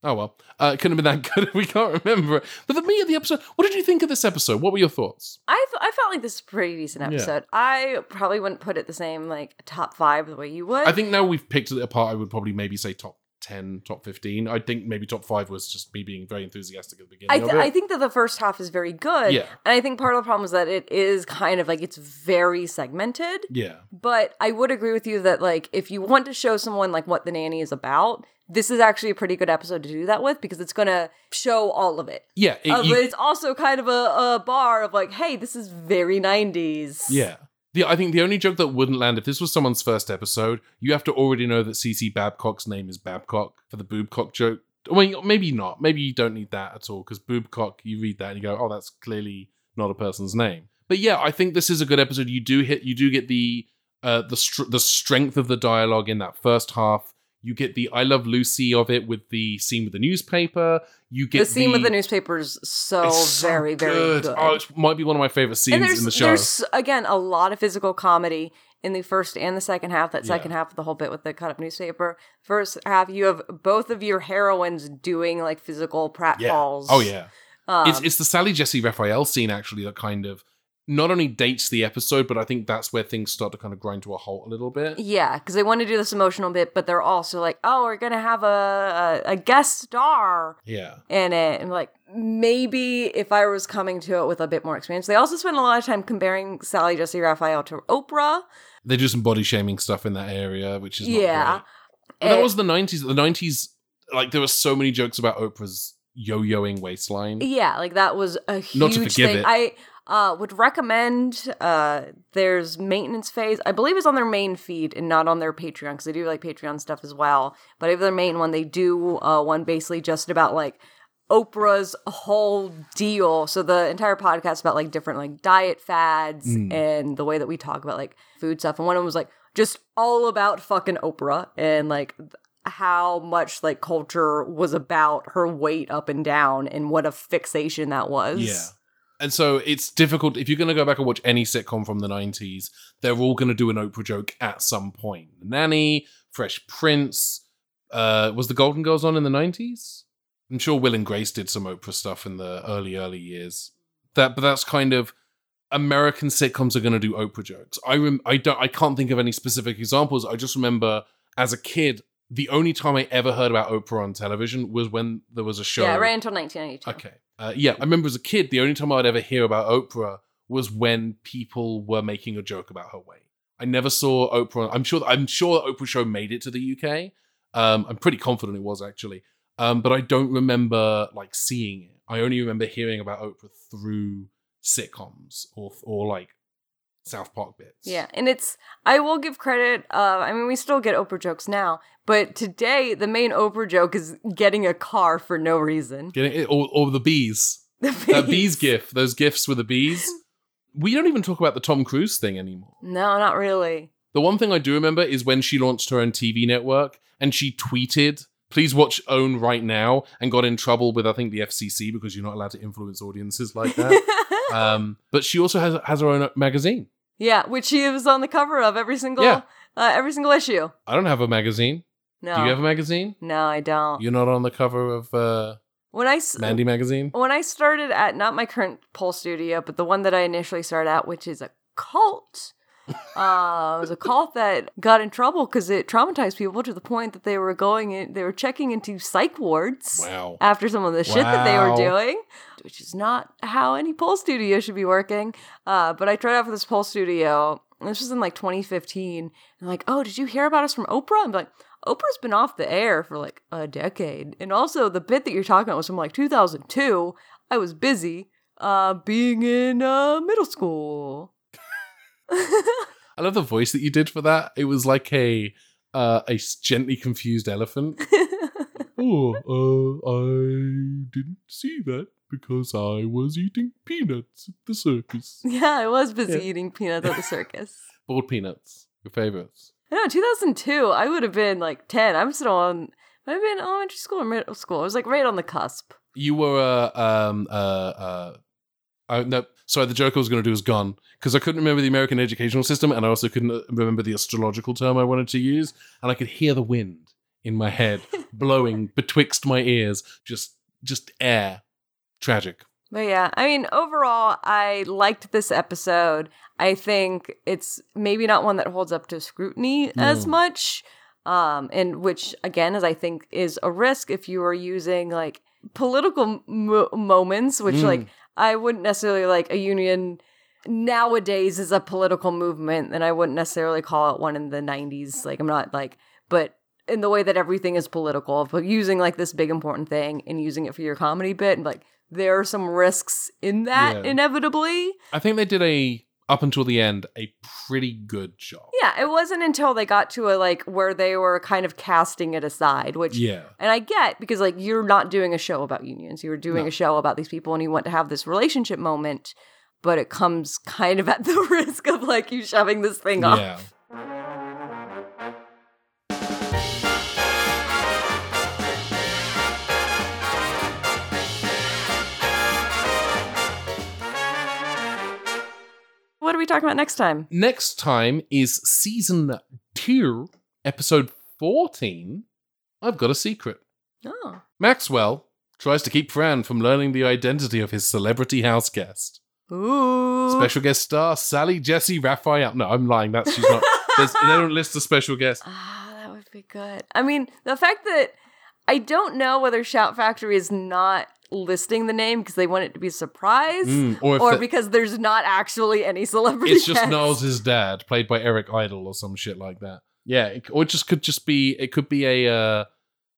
Oh well, uh, it couldn't have been that good. We can't remember it. But the meat of the episode. What did you think of this episode? What were your thoughts?
I I felt like this is a pretty decent
Yeah.
episode. I probably wouldn't put it the same like top five the way you would.
I think now we've picked it apart. I would probably maybe say top ten, top fifteen. I think maybe top five was just me being very enthusiastic at the beginning
I,
of
th-. I think that the first half is very good.
Yeah.
And I think part of the problem is that it is kind of like it's very segmented.
yeah,
But I would agree with you that like if you want to show someone like what the nanny is about, this is actually a pretty good episode to do that with because it's gonna show all of it.
yeah, it-
Uh,
you-
but it's also kind of a, a bar of like, hey, this is very 90s.
yeah. The, I think the only joke that wouldn't land if this was someone's first episode, you have to already know that CC Babcock's name is Babcock for the boobcock joke. Well, maybe not. Maybe you don't need that at all because boobcock, you read that and you go, oh, that's clearly not a person's name. But yeah, I think this is a good episode. You do hit, you do get the uh, the str- the strength of the dialogue in that first half. You get the I love Lucy of it with the scene with the newspaper. You get
The scene with the newspaper is so
It's so
very, very good.
Oh, it might be one of my favorite scenes in the show.
there's again a lot of physical comedy in the first and the second half. That
Yeah.
second half of the whole bit with the cut up newspaper. First half, you have both of your heroines doing like physical pratfalls.
Oh yeah. it's
Um,
it's the Sally Jessy Raphael scene actually that kind of not only dates the episode, but I think that's where things start to kind of grind to a halt a little bit.
Yeah, because they want to do this emotional bit, but they're also like, oh, we're gonna have a a, a guest star
Yeah.
in it, and like maybe if I was coming to it with a bit more experience, they also spend a lot of time comparing Sally Jessy Raphael to Oprah.
They do some body shaming stuff in that area, which is not
yeah.
But that was the nineties. The nineties, like there were so many jokes about Oprah's yo-yoing waistline.
Yeah, like that was a huge
Not to forgive
thing.
it.
I uh, would recommend. Uh, there's maintenance phase. I believe it's on their main feed and not on their Patreon because they do like Patreon stuff as well. But if their main one, they do uh, one basically just about like Oprah's whole deal. So the entire podcast about like different like diet fads
Mm.
and the way that we talk about like food stuff. And one of them was like just all about fucking Oprah and like how much like culture was about her weight up and down and what a fixation that was.
Yeah. And so it's difficult if you're going to go back and watch any sitcom from the 90s, they're all going to do an Oprah joke at some point. Nanny, Fresh Prince, uh, was the Golden Girls on in the 90s? I'm sure Will and Grace did some Oprah stuff in the early, early years. That, but that's kind of American sitcoms are going to do Oprah jokes. I rem- I don't I can't think of any specific examples. I just remember as a kid, the only time I ever heard about Oprah on television was when there was a show.
Yeah, it ran until 1992.
Okay. Uh, yeah, I remember as a kid, the only time I'd ever hear about Oprah was when people were making a joke about her weight. I never saw Oprah. I'm sure. I'm sure the Oprah show made it to the UK. Um, I'm pretty confident it was actually, um, but I don't remember like seeing it. I only remember hearing about Oprah through sitcoms or or like South Park bits.
Yeah, and it's I will give credit. Uh, I mean, we still get Oprah jokes now, but today the main Oprah joke is getting a car for no reason.
Getting it, or, or the bees. That bees gif. Those gifs with the bees. We don't even talk about the Tom Cruise thing anymore.
No, not really.
The one thing I do remember is when she launched her own TV network and she tweeted, please watch OWN right now, and got in trouble with, I think, the FCC because you're not allowed to influence audiences like that. um, but she also has, has her own magazine.
Yeah, which she was on the cover of every single
Yeah.
uh, every single issue.
I don't have a magazine.
No,
Do you have a magazine?
no, I don't.
You're not on the cover of uh,
When I s-
Mandy magazine?
when I started at not my current pole studio, but the one that I initially started at, which is a cult. uh, it was a cult that got in trouble because it traumatized people to the point that they were going in, they were checking into psych wards
Wow.
after some of the shit that they were doing, which is not how any pole studio should be working. Uh, but I tried out for this pole studio. and This was in like 2015. And like, oh, did you hear about us from Oprah? I'm like, Oprah's been off the air for like a decade. And also, the bit that you're talking about was from like 2002. I was busy uh, being in uh, middle school.
I love the voice that you did for that. It was like a uh, a gently confused elephant. oh, uh, I didn't see that because I was eating peanuts at the circus.
Yeah, I was busy
Yeah.
eating peanuts at the circus.
Boiled peanuts, your favorites.
I know, 2002, I would have been like 10. I'm still on, might have been elementary school or middle school. I was like right on the cusp.
You were uh, um uh uh. I, no, sorry. The joke I was going to do was gone because I couldn't remember the American educational system, and I also couldn't uh, remember the astrological term I wanted to use, and I could hear the wind in my head blowing betwixt my ears, just just air. Tragic.
But yeah, I mean, overall, I liked this episode. I think it's maybe not one that holds up to scrutiny as much. Um, and which again is I think is a risk if you are using like political mo- moments, which
Mm.
like I wouldn't necessarily like a union nowadays is a political movement, and I wouldn't necessarily call it one in the '90s. Like I'm not like, but in the way that everything is political, but using like this big important thing and using it for your comedy bit, and like there are some risks in that
Yeah.
inevitably.
I think they did a up until the end a pretty good job.
Yeah, it wasn't until they got to a like where they were kind of casting it aside, which
Yeah.
and I get because like you're not doing a show about unions, you were doing
No.
a show about these people, and you want to have this relationship moment, but it comes kind of at the risk of like you shoving this thing off.
Yeah.
What we talking about next time?
Next time is season two, episode 14. I've got a secret.
Oh,
Maxwell tries to keep Fran from learning the identity of his celebrity house guest.
ooh,
Special guest star Sally Jessy Raphael. No, I'm lying. That's she's not. there's- they don't list a special guest.
Ah, that would be good. I mean, the fact that I don't know whether Shout Factory is not listing the name because they want it to be a surprise,
Mm, or
or,
the-
because there's not actually any celebrity.
It's just. Niles' dad, played by Eric Idle or some shit like that. Yeah, it, or it just could just be it could be a uh,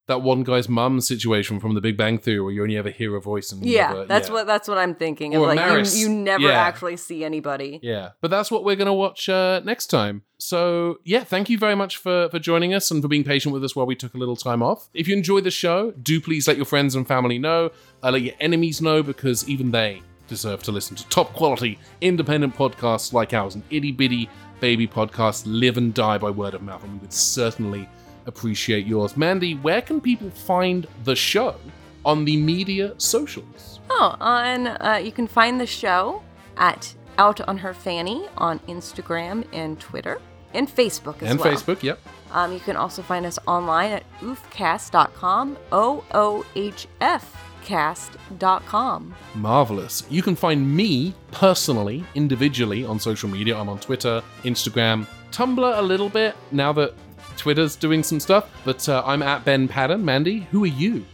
that one guy's mum situation from The Big Bang Theory where you only ever hear a voice and
Yeah,
never-
that's
yeah.
what that's what I'm thinking.
Or
Of like
Maris.
you, you never
Yeah.
actually see anybody.
Yeah, but that's what we're gonna watch uh, next time. So yeah, thank you very much for for joining us and for being patient with us while we took a little time off. If you enjoy the show, do please let your friends and family know. Uh, let your enemies know because even they deserve to listen to top quality independent podcasts like ours. An itty bitty baby podcast live and die by word of mouth, and we would certainly appreciate yours. Mandy, where can people find the show on the media socials?
Oh, on uh, you can find the show at Out on Her Fanny on Instagram and Twitter and Facebook as
and
well.
And Facebook, yep.
Um, you can also find us online at oofcast.com, O O H F cast.com.
Marvelous. You can find me personally, individually on social media. I'm on Twitter, Instagram, Tumblr a little bit now that Twitter's doing some stuff. But uh, I'm at Ben Padden. Mandy, who are you?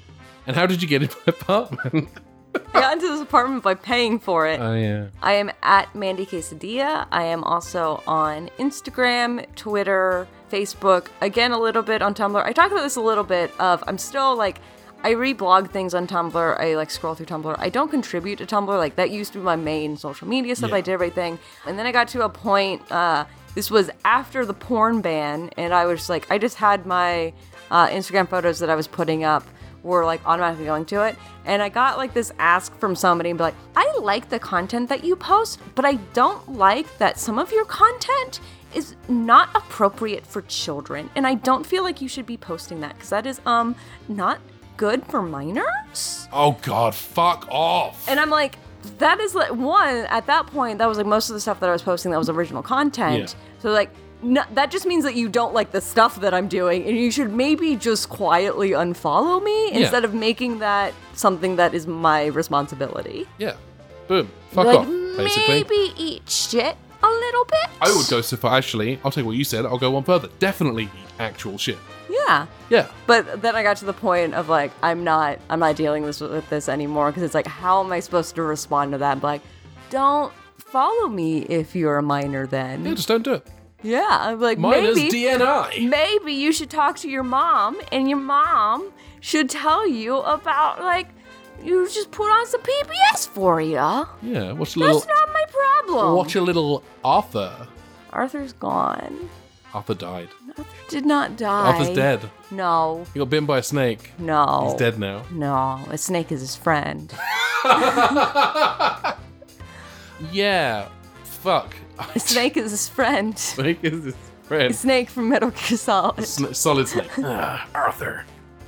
And how did you get into my apartment?
I got into this apartment by paying for it.
oh, yeah.
I am at Mandy Quesadilla. I am also on Instagram, Twitter, Facebook, again a little bit on Tumblr. I talked about this a little bit of I'm still like I reblog things on Tumblr. I like scroll through Tumblr. I don't contribute to Tumblr. Like that used to be my main social media stuff.
Yeah.
I did everything. And then I got to a point uh this was after the porn ban and I was like I just had my uh, Instagram photos that I was putting up were like automatically going to it. And I got like this ask from somebody and be like, I like the content that you post, but I don't like that some of your content is not appropriate for children. And I don't feel like you should be posting that because that is um not good for minors.
Oh, God, fuck off.
And I'm like, that is like one at that point. That was like most of the stuff that I was posting that was original content. So like, no, that just means that you don't like the stuff that I'm doing, and you should maybe just quietly unfollow me
Yeah.
instead of making that something that is my responsibility.
Yeah. Boom. Fuck
like
off, basically.
maybe eat shit a little bit.
I would go so far. Actually, I'll take what you said. I'll go one further. Definitely eat actual shit.
Yeah.
Yeah.
But then I got to the point of like, I'm not, I'm not dealing this with this anymore because it's like, how am I supposed to respond to that? I'm like, don't follow me if you're a minor. Then
Yeah, just don't do it.
Yeah, I'm like
Minors
maybe
DNI.
Maybe you should talk to your mom, and your mom should tell you about like you just put on some PBS for you.
Yeah, watch a little.
That's not my problem.
Watch a little Arthur.
Arthur's gone.
Arthur died.
Arthur did not die.
Arthur's dead.
No,
He got bitten by a snake.
no.
He's dead now.
No, a snake is his friend.
Yeah. Fuck.
A snake is his friend.
Snake is his
A
friend.
snake from Metal Gear Solid.
Sn- solid snake. Ah, Arthur.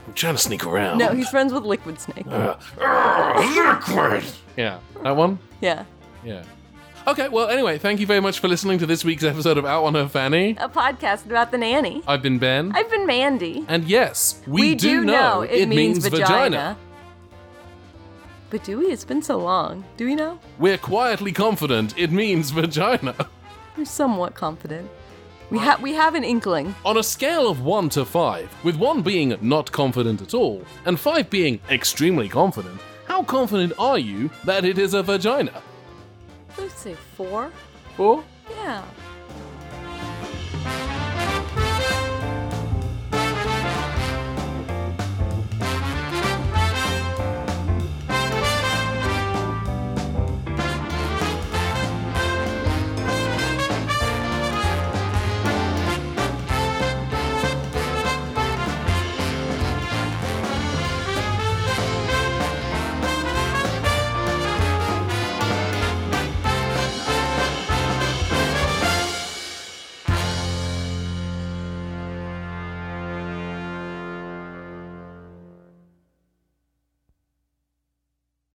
I'm trying to sneak around.
No, he's friends with Liquid Snake.
liquid. Yeah. That one?
Yeah.
Yeah. Okay, well, anyway, thank you very much for listening to this week's episode of Out on Her Fanny.
A podcast about the nanny.
I've been Ben.
I've been Mandy.
and yes, we, do, know, it, means, vagina.
But do we? It's been so long. Do we know?
We're quietly confident it means vagina.
We're somewhat confident. We have we have an inkling.
On a scale of 1 to 5, with 1 being not confident at all, and 5 being extremely confident, how confident are you that it is a vagina?
Let's say four.
4?
Yeah.